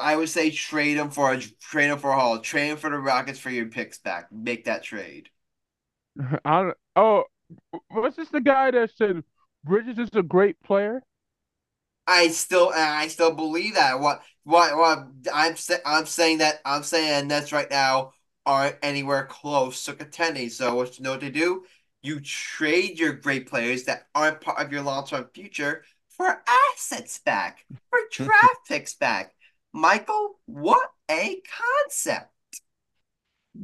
I would say trade him for a trade him for a haul, trade him for the Rockets for your picks back, make that trade. *laughs* I don't, oh, was this the guy that said Bridges is a great player? I still I still believe that. What what what I'm I'm saying that I'm saying Nets right now aren't anywhere close to contending. So what you know what to do? You trade your great players that aren't part of your long term future for assets back, for *laughs* draft picks back. Michael, what a concept.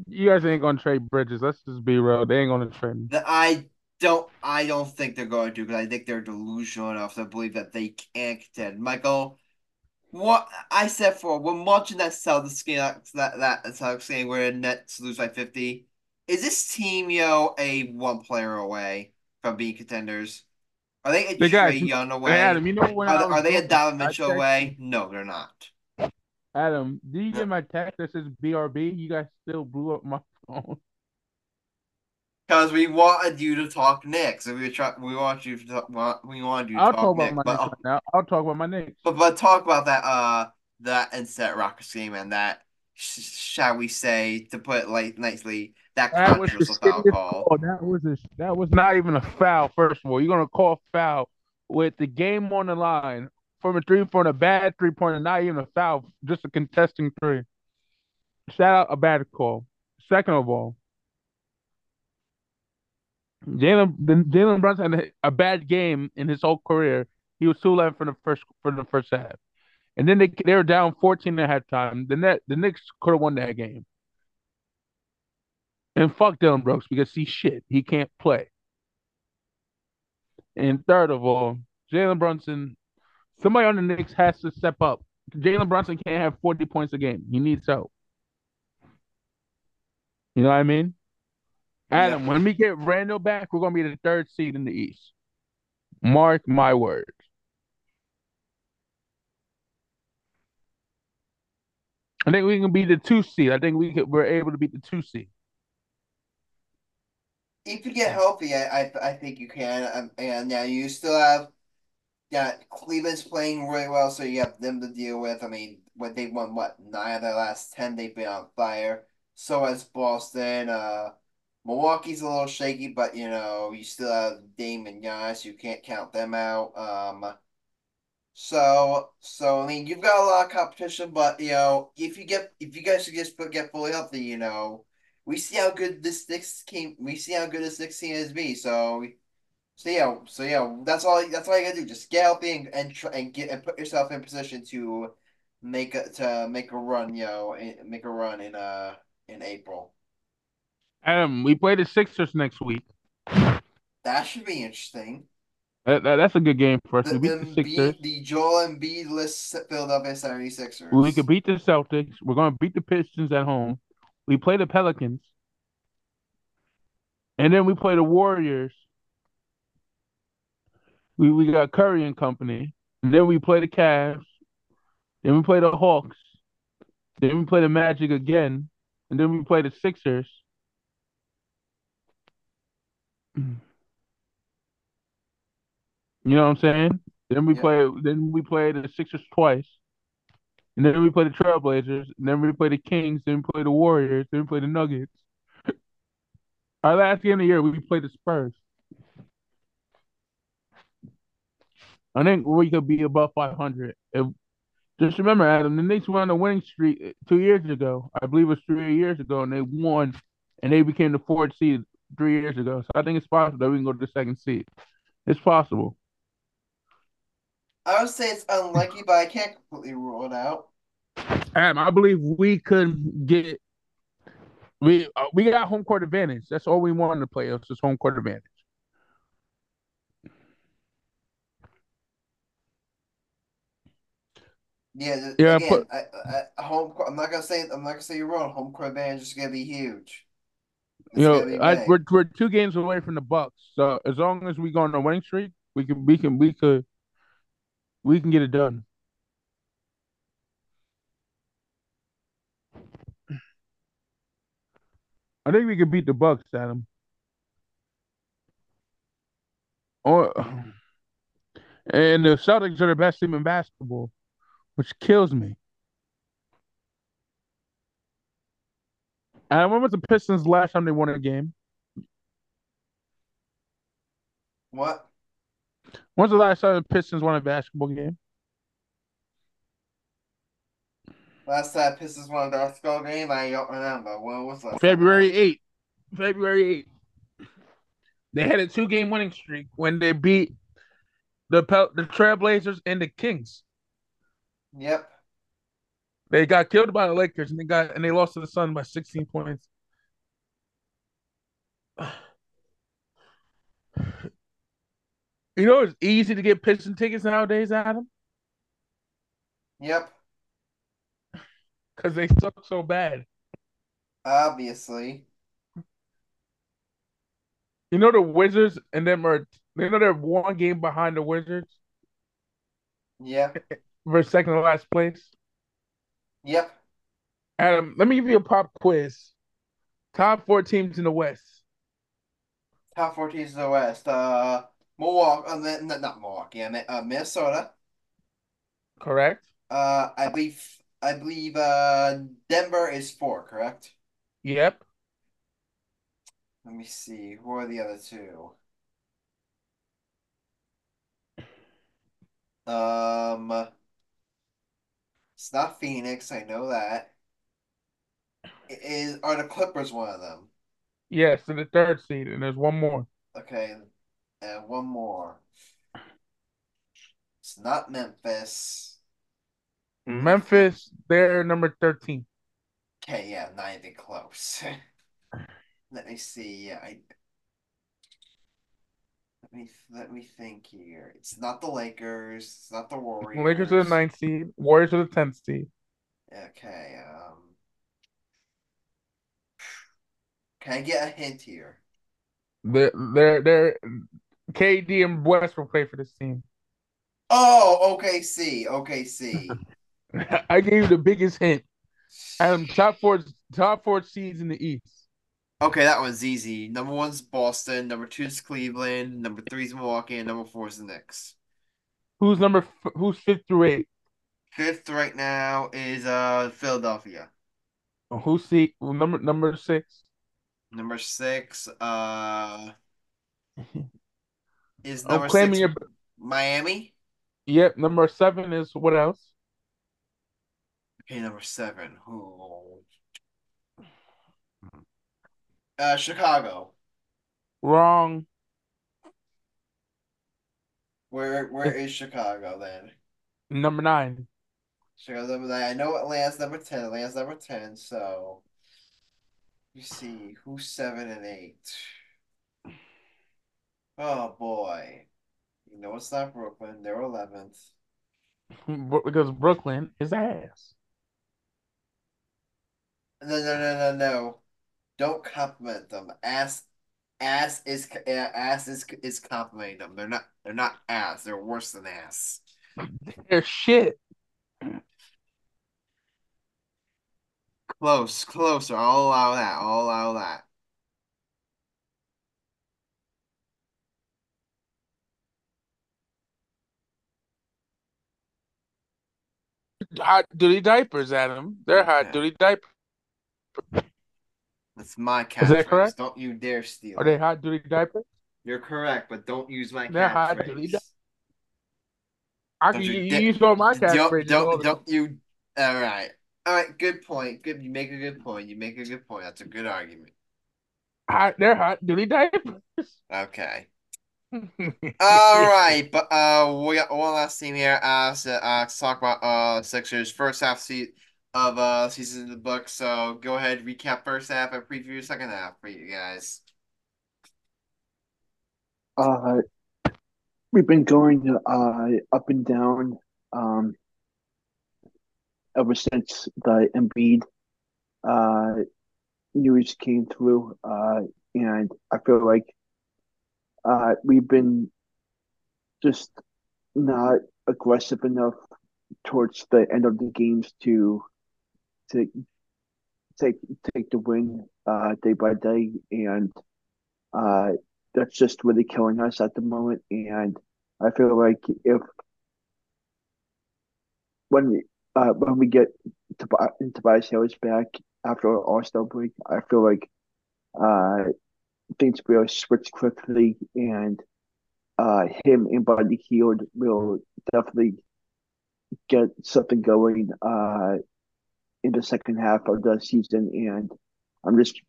You guys ain't gonna trade Bridges. Let's just be real. They ain't gonna trade. That I don't I don't think they're going to because I think they're delusional enough to believe that they can't contend. Michael, what I said for when watching that Celtics game that that Celtics game where Nets lose by fifty, is this team yo a one player away from being contenders? Are they a They Trae Young away? Hey, Adam, you know when are, are they a Donovan Mitchell away? No, they're not. Adam, do you get my text that says BRB? You guys still blew up my *laughs* phone. Because we wanted you to talk Knicks. We try, we want you to talk, want- we wanted you to I'll talk, talk about my But, Knicks right. I'll talk about my Knicks. but but talk about that uh that inset Rockets game and that sh- shall we say to put it like nicely that That was controversial foul call. call. That was a, that was not even a foul. First of all, you're gonna call foul with the game on the line from a three from a bad three pointer, not even a foul, just a contesting three. Shout out a bad call. Second of all, Jalen Jalen Brunson had a bad game in his whole career. He was two eleven for the first for the first half. and then they they were down 14 at halftime. The net the Knicks could have won that game. And fuck Dillon Brooks because he's shit. He can't play. And third of all, Jalen Brunson, somebody on the Knicks has to step up. Jalen Brunson can't have 40 points a game. He needs help. You know what I mean? Adam, Yeah. when we get Randle back, we're gonna be the third seed in the East. Mark my words. I think we can be the two seed. I think we could, we're able to beat the two seed. If you get healthy, I I, I think you can. Um, and now you still have yeah Cleveland's playing really well, so you have them to deal with. I mean, when they won what nine of their last ten, they've been on fire. So has Boston. Uh, Milwaukee's a little shaky, but you know you still have Dame and Giannis. You can't count them out. Um, so so I mean you've got a lot of competition, but you know if you get if you guys just get fully healthy, you know we see how good this Knicks team we see how good this Knicks team is be. So so yeah so yeah that's all that's all you gotta do. Just get healthy and and, try, and get and put yourself in position to make a to make a run. You know make a run in uh in April. Adam, we play the Sixers next week. That should be interesting. That, that- that's a good game for us. The, We beat the Sixers. Embiid, the Joel Embiid list Philadelphia 76ers. We could beat the Celtics. We're going to beat the Pistons at home. We play the Pelicans. And then we play the Warriors. We we got Curry and company. And then we play the Cavs. Then we play the Hawks. Then we play the Magic again. And then we play the Sixers. You know what I'm saying? Then we Yeah. play then we play the Sixers twice. And then we play the Trailblazers, and then we play the Kings, then we play the Warriors, then we play the Nuggets. Our last game of the year, we played the Spurs. I think we could be above 500. If, just remember, Adam, the Knicks went on a winning streak two years ago. I believe it was three years ago, and they won, and they became the fourth seed three years ago. So I think it's possible that we can go to the second seed. It's possible. I would say it's unlikely, but I can't completely rule it out. Adam, I believe we could get we uh, we got home court advantage. That's all we want in the playoffs is home court advantage. Yeah, Yeah, again, but- I, I, home. I'm not gonna say. I'm not gonna say you're wrong. Home court advantage is gonna be huge. You know, I, we're we're two games away from the Bucks. So as long as we go on a winning streak, we can we can we could we can get it done. I think we could beat the Bucks, Adam. Or *sighs* and the Celtics are the best team in basketball, which kills me. And when was the Pistons last time they won a game? What? When's the last time the Pistons won a basketball game? Last time Pistons won a basketball game, I don't remember. When was last? February 8th. February 8th. They had a two game winning streak when they beat the Pel- the Trailblazers and the Kings. Yep. They got killed by the Lakers and they got and they lost to the Sun by 16 points. *sighs* You know it's easy to get pitching tickets nowadays, Adam, Yep. because they suck so bad. Obviously. You know the Wizards and them are you know they're one game behind the Wizards Yeah. *laughs* for second to last place. Yep. Adam, let me give you a pop quiz. Top four teams in the West. Top four teams in the West. Uh, Milwaukee. Uh, not Milwaukee. I meant uh, Minnesota. Correct? Uh, I believe. I believe. Uh, Denver is four. Correct. Yep. Let me see. Who are the other two? Um, it's not Phoenix. I know that. It Is are the Clippers one of them? Yes, in the third seed, and there's one more. Okay, and one more. It's not Memphis. Memphis, they're number 13. Okay, yeah, not even close. *laughs* Let me see. Yeah, I me let me think here. It's not the Lakers. It's not the Warriors. Lakers are the ninth seed. Warriors are the tenth seed. Okay. Um. Can I get a hint here? They're they're they're KD and Westbrook play for this team. Oh, OKC. OKC. *laughs* I gave you the biggest hint. Adam, top four top four seeds in the East. Okay, that one's easy. Number one's Boston. Number two is Cleveland. Number three is Milwaukee, and number four is the Knicks. Who's number f- who's fifth through eight? Fifth right now is uh Philadelphia. Oh, Who's seat number number six? Number six uh *laughs* is Oh, number claiming six your Miami. yep. Number seven is what else? Okay, number seven. Who? Uh, Chicago. Wrong. Where where is Chicago then? Number nine. Chicago number nine. I know Atlanta's number ten. Atlanta's number ten. So, you see who's seven and eight. Oh boy, you know it's not Brooklyn. They're eleventh. Because Brooklyn is ass. No, no, no, no, no. Don't compliment them. Ass, ass is uh, ass is is complimenting them. They're not. They're not ass. They're worse than ass. They're shit. Close, closer. I'll allow that. I'll allow that. Hot duty diapers, Adam. They're hot Okay. duty diapers. That's my Is that correct? Don't you dare steal Are they hot duty diapers? You're correct, but don't use my They're hot duty catchphrase. I Don't can you you, use all my Don't don't don't you? All right, all right. Good point. Good. You make a good point. You make a good point. That's a good argument. hot, they're hot duty diapers. Okay. *laughs* All right, but uh, we got one last team here. Uh, so, uh, to talk about uh Sixers first half seat of uh season of the book. So go ahead, recap first half and preview second half for you guys. Uh, we've been going uh up and down um ever since the Embiid uh news came through. Uh, and I feel like uh we've been just not aggressive enough towards the end of the games to to take take the win uh day by day. And uh that's just really killing us at the moment. And I feel like if when we uh when we get to Tobias Harris back after our All-Star break, I feel like uh things will switch quickly and uh him and Buddy Hield will definitely get something going uh in the second half of the season and I'm just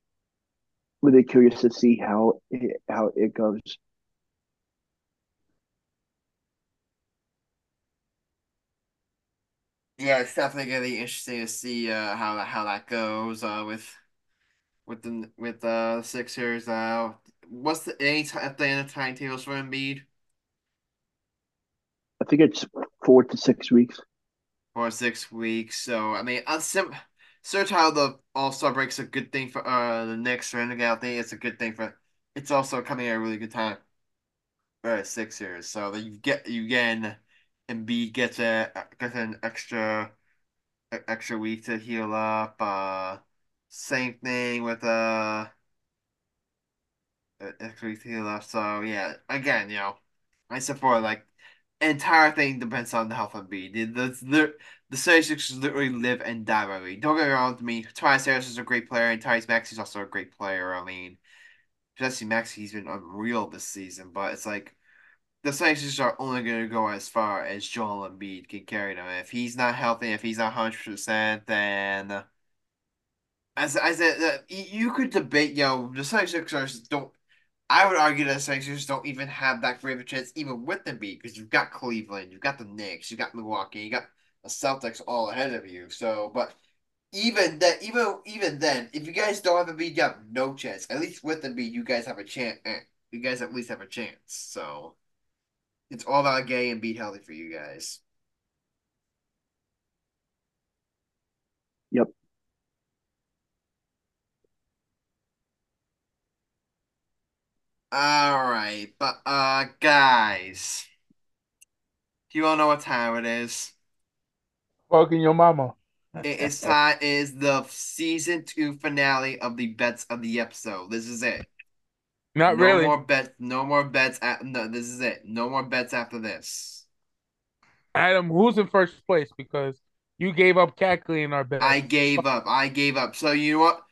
really curious to see how it, how it goes. Yeah, it's definitely gonna be interesting to see uh how that how that goes uh with with the with uh, the Sixers. Uh, what's the any t at the end of timetables for Embiid? I think it's four to six weeks. For six weeks. So I mean, on sim search how the All Star break's a good thing for uh the Knicks or anything. I think it's a good thing for. It's also coming at a really good time for the Sixers. So that you get you again, Embiid gets a gets an extra extra week to heal up. Uh, same thing with uh uh, extra week to heal up. So yeah, again, you know, I support like entire thing depends on the health of Embiid. The the the, 76ers literally live and die by me. Don't get me wrong with me. Tobias Harris is a great player, and Tyrese Maxey's also a great player. I mean, Jesse Maxey's been unreal this season, but it's like the 76ers are only going to go as far as Joel Embiid can carry them. If he's not healthy, if he's not 100%, then as I said, you could debate, yo, know, the 76ers don't. I would argue that the Sixers don't even have that great of a chance, even with the beat, because you've got Cleveland, you've got the Knicks, you've got Milwaukee, you got the Celtics all ahead of you. So, but even that, even even then, if you guys don't have Embiid, you have no chance. At least with the beat, you guys have a chance. eh, You guys at least have a chance. So, it's all about Gay and Embiid healthy for you guys. Yep. All right, but uh, guys, do you all know what time it is? Fucking your mama. It is time. It is the season two finale of the bets of the episode. This is it. Not no really. more bets. No more bets. At, no, this is it. No more bets after this. Adam, who's in first place? Because you gave up cackling in our bet. I gave up. I gave up. So you know what?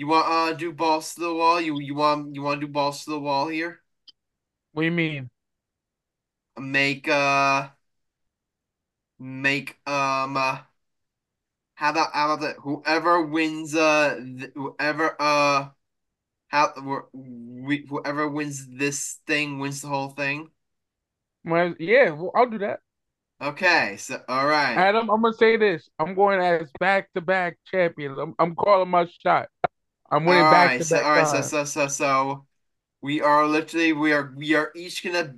You want uh do balls to the wall? You you want you want to do balls to the wall here? What do you mean? Make uh make um uh, how about how about that? Whoever wins uh th whoever uh how we whoever wins this thing wins the whole thing. Well, yeah, well, I'll do that. Okay, so all right. Adam, I'm gonna say this. I'm going as back to back champions. I'm, I'm calling my shot. I'm winning All back right, to so back. all right, so so so so we are literally we are we are each gonna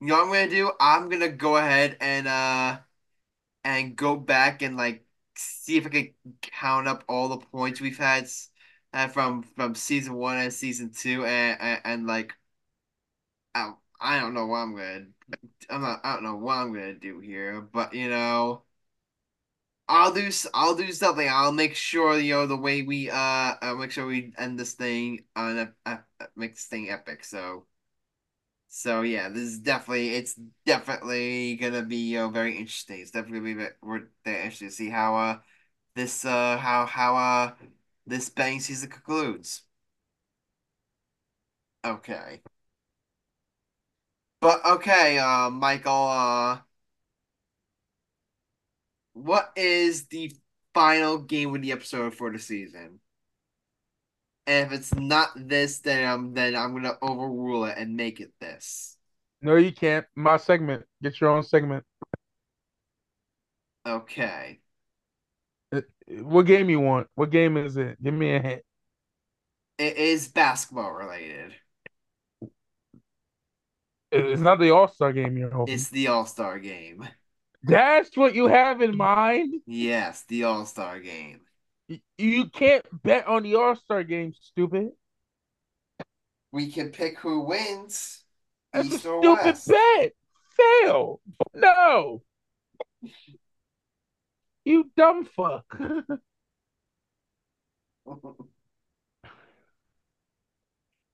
you know what I'm gonna do? I'm gonna go ahead and uh and go back and like see if I can count up all the points we've had uh, from from season one and season two and and, and like I I don't know what I'm gonna I'm not I don't know what I'm gonna do here, but you know. I'll do I'll do something. I'll make sure you know the way we uh I'll make sure we end this thing on a, a, make this thing epic. So so yeah, this is definitely it's definitely gonna be you know very interesting. It's definitely gonna be we're very interested to see how uh this uh how how uh this betting season concludes. Okay. But okay, uh Michael, uh what is the final game of the episode for the season? And if it's not this, then I'm then I'm gonna overrule it and make it this. No, you can't. My segment. Get your own segment. Okay. Uh, What game you want? What game is it? Give me a hint. It is basketball related. It's not the All Star game you're hoping. It's the All-Star game. That's what you have in mind. Yes, the All-Star game. You can't bet on the All Star game, stupid. We can pick who wins, That's a East or stupid West. bet. Fail. No. You dumb fuck. *laughs*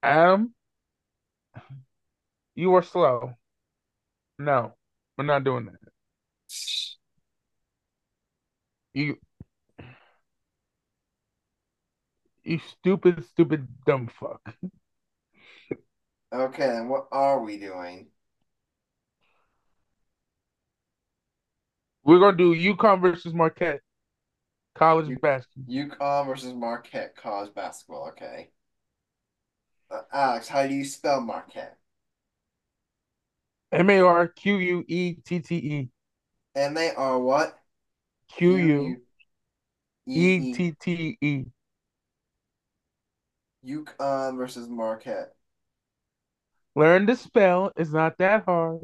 Adam, you are slow. No, we're not doing that. You, you stupid, stupid, dumb fuck. Okay, then what are we doing? We're gonna do UConn versus Marquette, college You- basketball. UConn versus Marquette college basketball. Okay. Uh, Alex, how do you spell Marquette? M A R Q U E T T E. And they are what? Q U E T T E. UConn versus Marquette. Learn to spell. It's not that hard.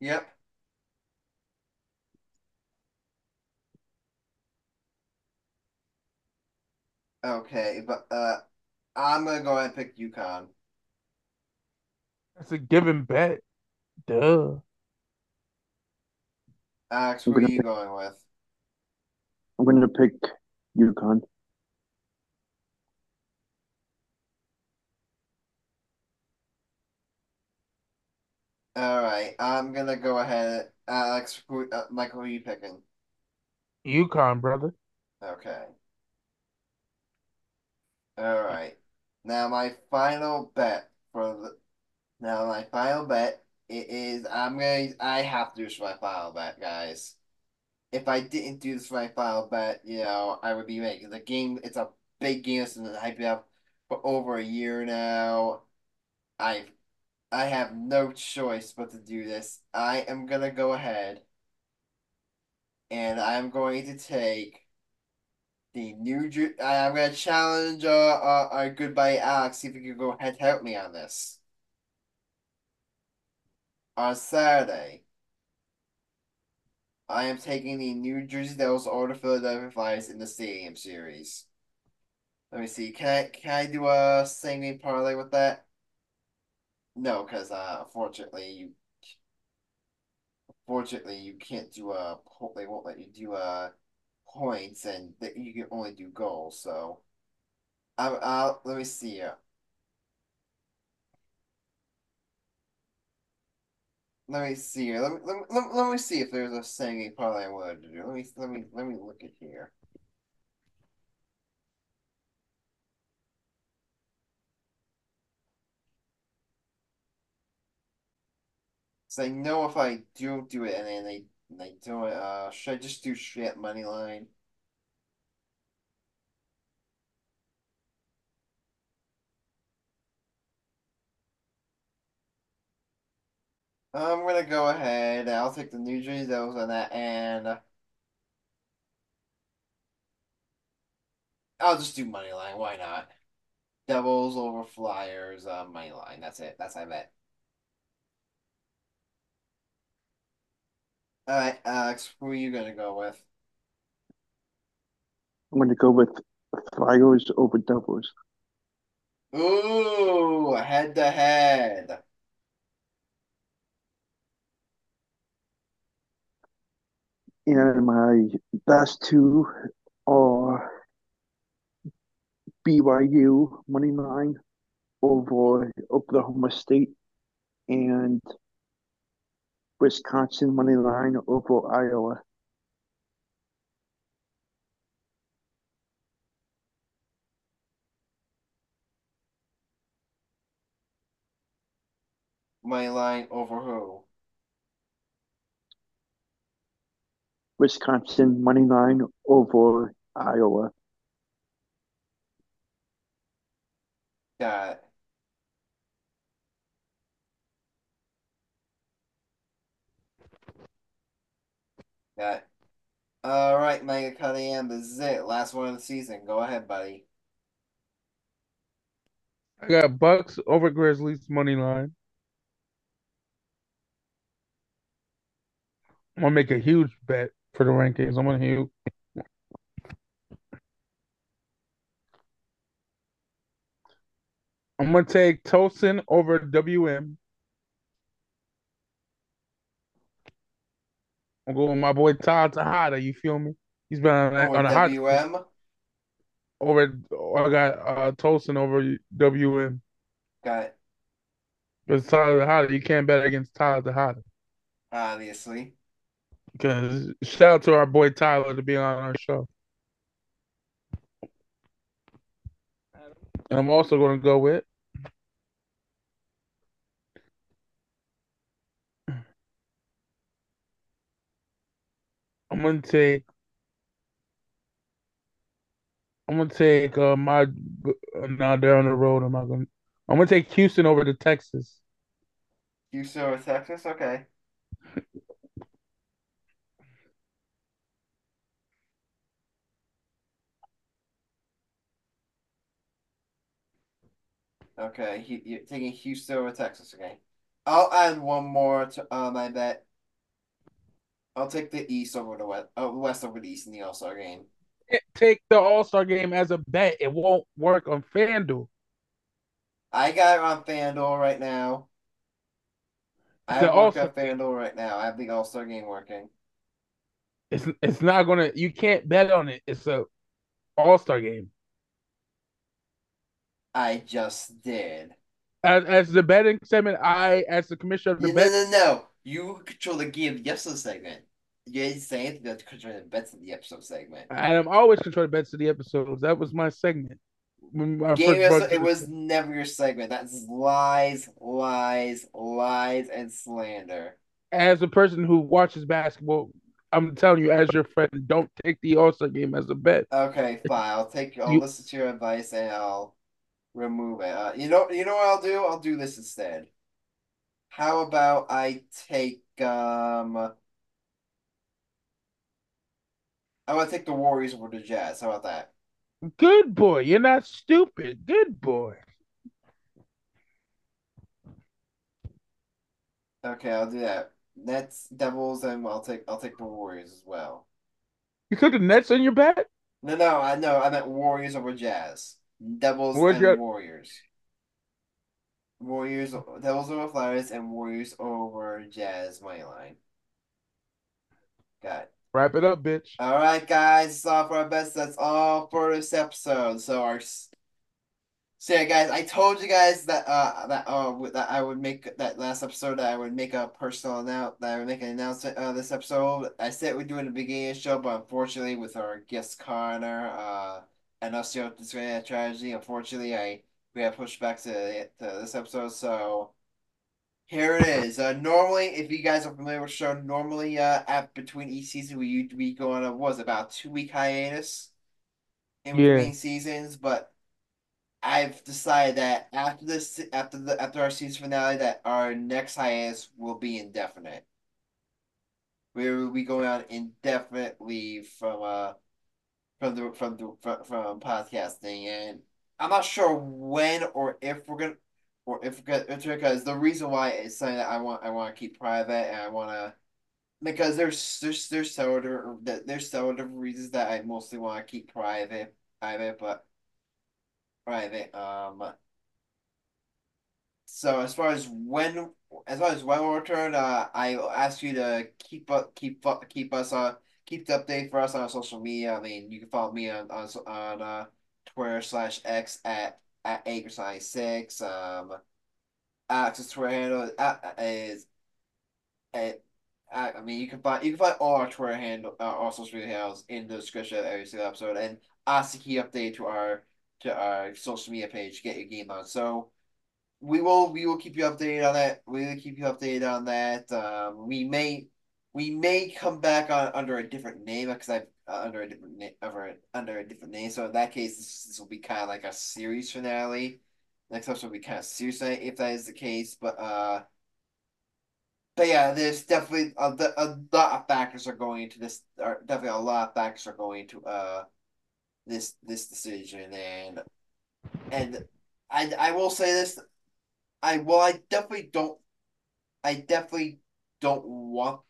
Yep. Okay, but uh, I'm gonna go ahead and pick UConn. That's a given bet. Duh. Alex, I'm who are you pick- going with? I'm going to pick UConn. All right, I'm gonna go ahead. Alex, who, uh, Michael, who are you picking? UConn, brother. Okay. All right. Now my final bet for the now my final bet it is. I'm gonna. I have to do this for my final bet, guys. If I didn't do this for my final bet, you know, I would be making the game. It's a big game. It's been hyping up for over a year now. I, I have no choice but to do this. I am gonna go ahead, and I'm going to take the New Jersey. I'm gonna challenge uh, uh, our goodbye Alex. See if he can go ahead help me on this on Saturday. I am taking the New Jersey Devils over the Philadelphia Flyers in the Stadium Series. Let me see. Can I can I do a game parlay with that? No, because uh, unfortunately you unfortunately you can't do a they won't let you do a points and that you can only do goals. So, I I'll let me see here. Let me see here. Let me let me, let me, see if there's a same game parlay I wanted to do. Let me let me let me look at here. So I know if I do do it and then they they do it, uh, should I just do straight money line? I'm gonna go ahead. I'll take the New Jersey Devils on that, and I'll just do money line. Why not? Devils over Flyers, uh, money line. That's it. That's my bet. All right, Alex, who are you gonna go with? I'm going to go with Flyers over Devils. Ooh, head to head. And my best two are BYU money line over Oklahoma State and Wisconsin money line over Iowa. Money line over who? Wisconsin money line over Iowa. Got it. Got it. All right, Mega Cunningham, this is it. Last one of the season. Go ahead, buddy. I got Bucks over Grizzlies money line. I'm gonna make a huge bet for the rankings. I'm gonna huge. I'm gonna take Tosin over WM. I'm going with my boy Todd Tejada. You feel me? He's been on, Over on a hot WM. over. I got uh, Tosin over WM. Got it. Because Tyler Tejada, you can't bet against Tyler Tejada. Obviously. Because shout out to our boy Tyler to be on our show. And I'm also going to go with I'm to take I'm to take uh, my uh, now on the road. I'm not to I'm to take Houston over to Texas. Houston or Texas? Okay. Okay, he, you're taking Houston over Texas. Okay, I'll add one more to uh, my bet. I'll take the East over the West, uh, West over the East in the All Star game. Take the All Star game as a bet. It won't work on FanDuel. I got it on FanDuel right now. I have on FanDuel right now. I have the All Star game working. It's it's not gonna. You can't bet on it. It's a All Star game. I just did. As as the betting segment, I as the commissioner of the No, bet, no, no. You control the game of the episode segment. You didn't say anything about controlling the bets in the episode segment. I'm always controlling the bets of the episodes. That was my segment. when I Game first brought it was never your segment. That's lies, lies, lies, and slander. as a person who watches basketball. I'm telling you, as your friend, don't take the All Star game as a bet. Okay, fine. I'll take. I'll You- listen to your advice and I'll remove it. Uh, you know. You know what I'll do? I'll do this instead. How about I take um. I want to take the Warriors over the Jazz. How about that? Good boy, you're not stupid. Good boy. Okay, I'll do that. Nets, Devils, and I'll take. I'll take the Warriors as well. You took the Nets on your bet. No, no, I know. I meant Warriors over Jazz. Devils Where'd and you- Warriors. Warriors, Devils over Flyers, and Warriors over Jazz money line. Got it. Wrap it up, bitch. All right, guys, that's all for our best. That's all for this episode. So our, so yeah, guys, I told you guys that uh that uh that I would make that last episode that I would make a personal announce that I would make an announcement uh this episode. I said we'd do it in the beginning of the show, but unfortunately, with our guest Connor uh and us you know, this tragedy, unfortunately, I we have pushed back to, to this episode. So. Here it is. Uh, normally, if you guys are familiar with the show, normally uh, at between each season we we go on a was about two week hiatus in Yeah. between seasons, but I've decided that after this after the after our season finale that our next hiatus will be indefinite. We will be going on indefinitely from uh from the from the from, from podcasting and I'm not sure when or if we're gonna or if because the reason why it's something that I want I want to keep private and I want to because there's there's there's several there's several different reasons that I mostly want to keep private private but private um so as far as when as far as when we'll return uh I ask you to keep up keep up keep us uh keep the update for us on social media. I mean you can follow me on on on uh Twitter slash X at at Acres ninety six. Um, Alex's Twitter handle is, uh, at, I I mean you can find you can find all our Twitter handle uh, all social media handles in the description of every single episode, and ask to keep update to our to our social media page to get your game on. So we will we will keep you updated on that. We will keep you updated on that. Um, we may we may come back on under a different name because I've uh, under a different name under, under a different name. So in that case, this, this will be kind of like a series finale. Next episode will be kind of series finale if that is the case. But uh, but yeah, there's definitely a, a lot of factors are going into this. Are definitely a lot of factors are going into uh this this decision and and I I will say this. I well I definitely don't. I definitely don't want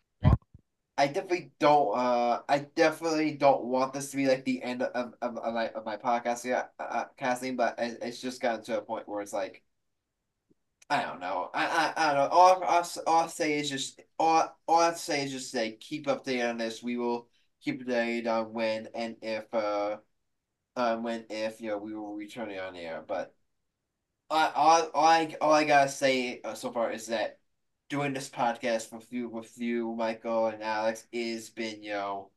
I definitely don't. Uh, I definitely don't want this to be like the end of of, of my of my podcasting uh, uh, casting, but it, it's just gotten to a point where it's like, I don't know. I I, I don't know. All, all, all I'll say is just all all I say is just say keep updated on this. We will keep updated on when and if uh, uh when if you know we will return it on air. But I all all I all I gotta say uh, so far is that doing this podcast with you with you, Michael and Alex, is been, you know,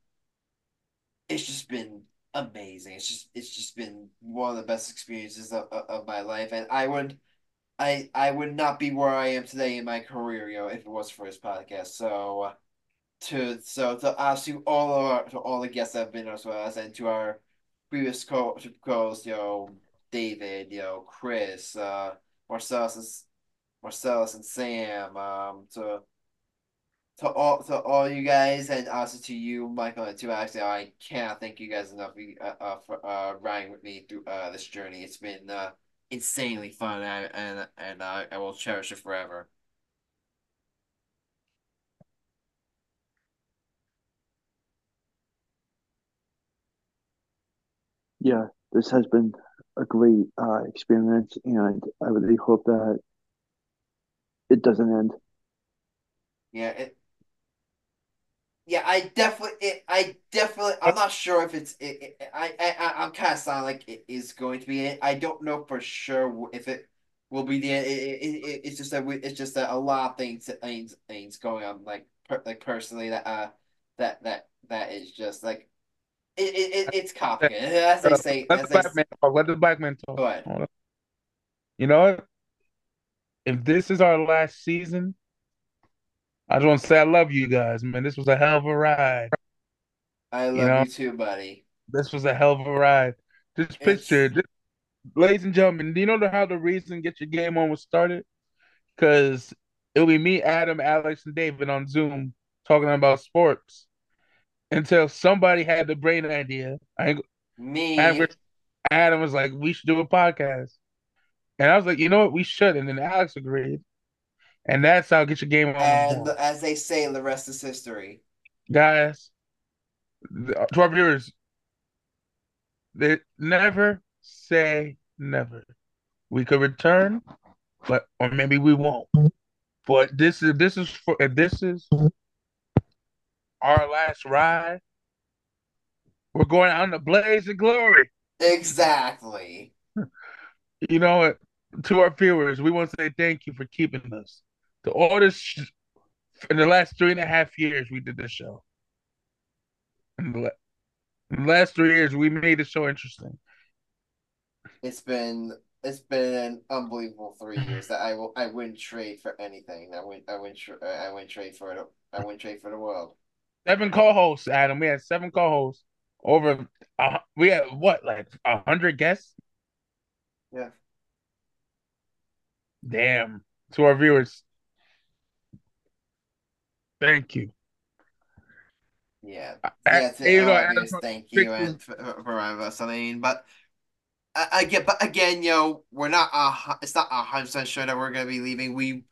it's just been amazing. It's just it's just been one of the best experiences of, of, of my life. And I would I I would not be where I am today in my career, you know, if it was for this podcast. So to so to ask you all of our to all the guests that have been as well as and to our previous co hosts, you know, David, you know, Chris, uh Marcellus Marcellus and Sam, um, to to all to all you guys, and also to you, Michael, and to Alex. I cannot thank you guys enough uh, uh, for uh, riding with me through uh, this journey. It's been uh, insanely fun, and and, and uh, I will cherish it forever. Yeah, this has been a great uh, experience, and I really hope that it doesn't end. Yeah, it. Yeah, I definitely, it, I definitely, I'm not sure if it's, it, it I, I, I'm kind of sound like it is going to be it. I don't know for sure if it will be the end. It, it, it, it's just that we, it's just that a lot of things, things, things going on, like, per, like personally that, uh, that, that, that is just like, it, it, it it's complicated. As they say, let as the they black man talk. Let the black man talk. Go ahead. You know what? If this is our last season, I just want to say I love you guys, man. This was a hell of a ride. I love You you, too, buddy. This was a hell of a ride. Just picture, just, ladies and gentlemen. Do you know how the reason Get Your Game On was started? Because it'll be me, Adam, Alex, and David on Zoom talking about sports until somebody had the brain idea. I Me, Adam was like, "We should do a podcast," and I was like, "You know what? We should." And then Alex agreed, and that's how Get Your Game On. and as they say, the rest is history. guys, the- uh, to our viewers, they never say never. We could return, but or maybe we won't. But this is this is for this is our last ride. We're going out in the blaze of glory. Exactly. *laughs* You know what? To our viewers, we want to say thank you for keeping us. To all this sh- in the last three and a half years, we did this show. In the, la- in the last three years, we made the show interesting. It's been it's been an unbelievable three years that I will I wouldn't trade for anything. I wouldn't I wouldn't tra- I wouldn't trade for it. I wouldn't trade for the world. Seven co-hosts, Adam. We had seven co-hosts. Over, uh, we had what, like a hundred guests? Yeah. Damn. To our viewers, thank you. Yeah. Yeah, I- you know, to all viewers, thank you and for, for us. I mean, but I, I get, but again, yo, we're not a, it's not a hundred percent sure that we're gonna be leaving. We,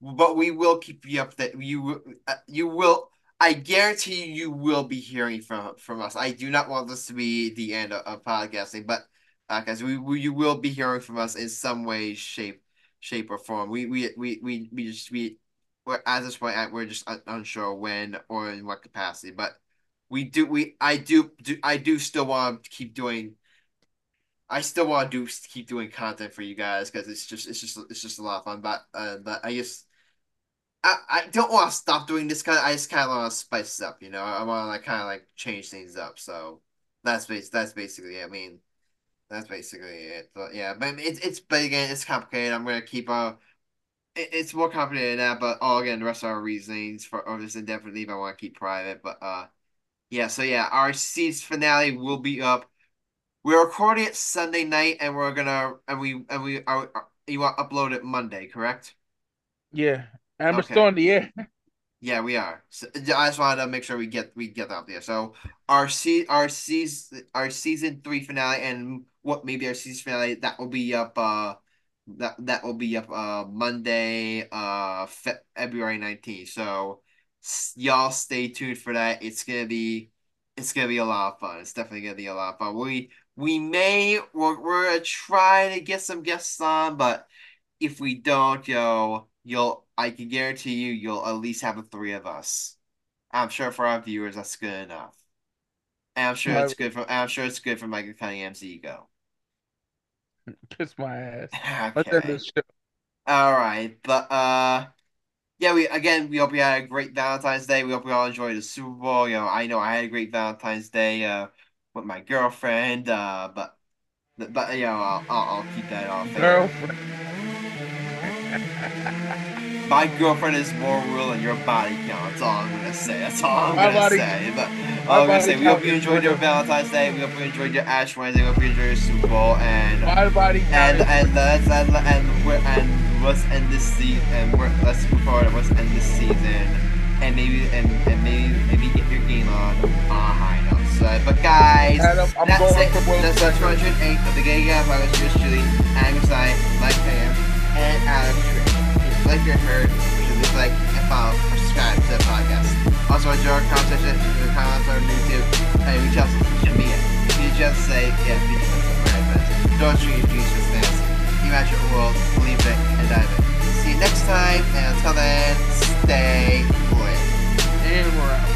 but we will keep you up that you, uh, you will. I guarantee you will be hearing from from us. I do not want this to be the end of, of podcasting, but because we, we you will be hearing from us in some way, shape, shape or form. We we we we, we just we. We're, at this point, we're just unsure when or in what capacity, but we do we I do do I do still want to keep doing I still want to do keep doing content for you guys because it's just it's just it's just a lot of fun but uh but I just I, I don't want to stop doing this kind of, I just kind of want to spice it up you know I want to like kind of like change things up so that's bas that's basically it. I mean that's basically it but yeah but it's it's but again it's complicated I'm gonna keep uh it, it's more complicated than that but all again the rest of our reasonings for of this indefinite leave I want to keep private but uh yeah, so yeah, our season finale will be up. We're recording it Sunday night, and we're gonna and we and we are, are you want to upload it Monday, correct? Yeah, and we're Okay. still in the air. *laughs* Yeah, we are. So, I just wanted to make sure we get we get out there. So our se our season our season three finale and what maybe our season finale that will be up uh that that will be up uh Monday uh Fe February 19th. So s- y'all stay tuned for that. It's gonna be it's gonna be a lot of fun. It's definitely gonna be a lot of fun. We we may we're, we're gonna try to get some guests on, but if we don't, yo, you'll I can guarantee you you'll at least have the three of us. I'm sure for our viewers that's good enough. And I'm sure Right. it's good for I'm sure it's good for Michael Cunningham's ego. *laughs* Kiss my ass. Okay. All right, but uh, yeah, we again we hope you had a great Valentine's Day. We hope we all enjoyed the Super Bowl. You know, I know I had a great Valentine's Day uh with my girlfriend. Uh, but but you know I'll I'll, I'll keep that off. Girlfriend. My girlfriend is more real than your body count. That's all I'm gonna say. That's all I'm My gonna body- say. But all I'm gonna say, we hope you enjoyed your. Valentine's Day. We hope you enjoyed your Ash Wednesday. We hope you enjoyed your Super Bowl and. My body And and let's and and we're and let's end this season and we're let's move forward. And let's end this season and maybe and, and maybe maybe get your game on on a high note. So, but guys, Adam, that's it. That's our 208 of the Gay Guy Podcast. Yours truly, Angus Mike Pam, and Adam Like your heard, please like and follow or subscribe to the podcast. Also, enjoy our conversation in the comments on YouTube and reach out to social media. You just say yeah, you just don't treat your with fantasy. Imagine a world, believe it, and dive in. See you next time, and until then, stay loyal. and we're out.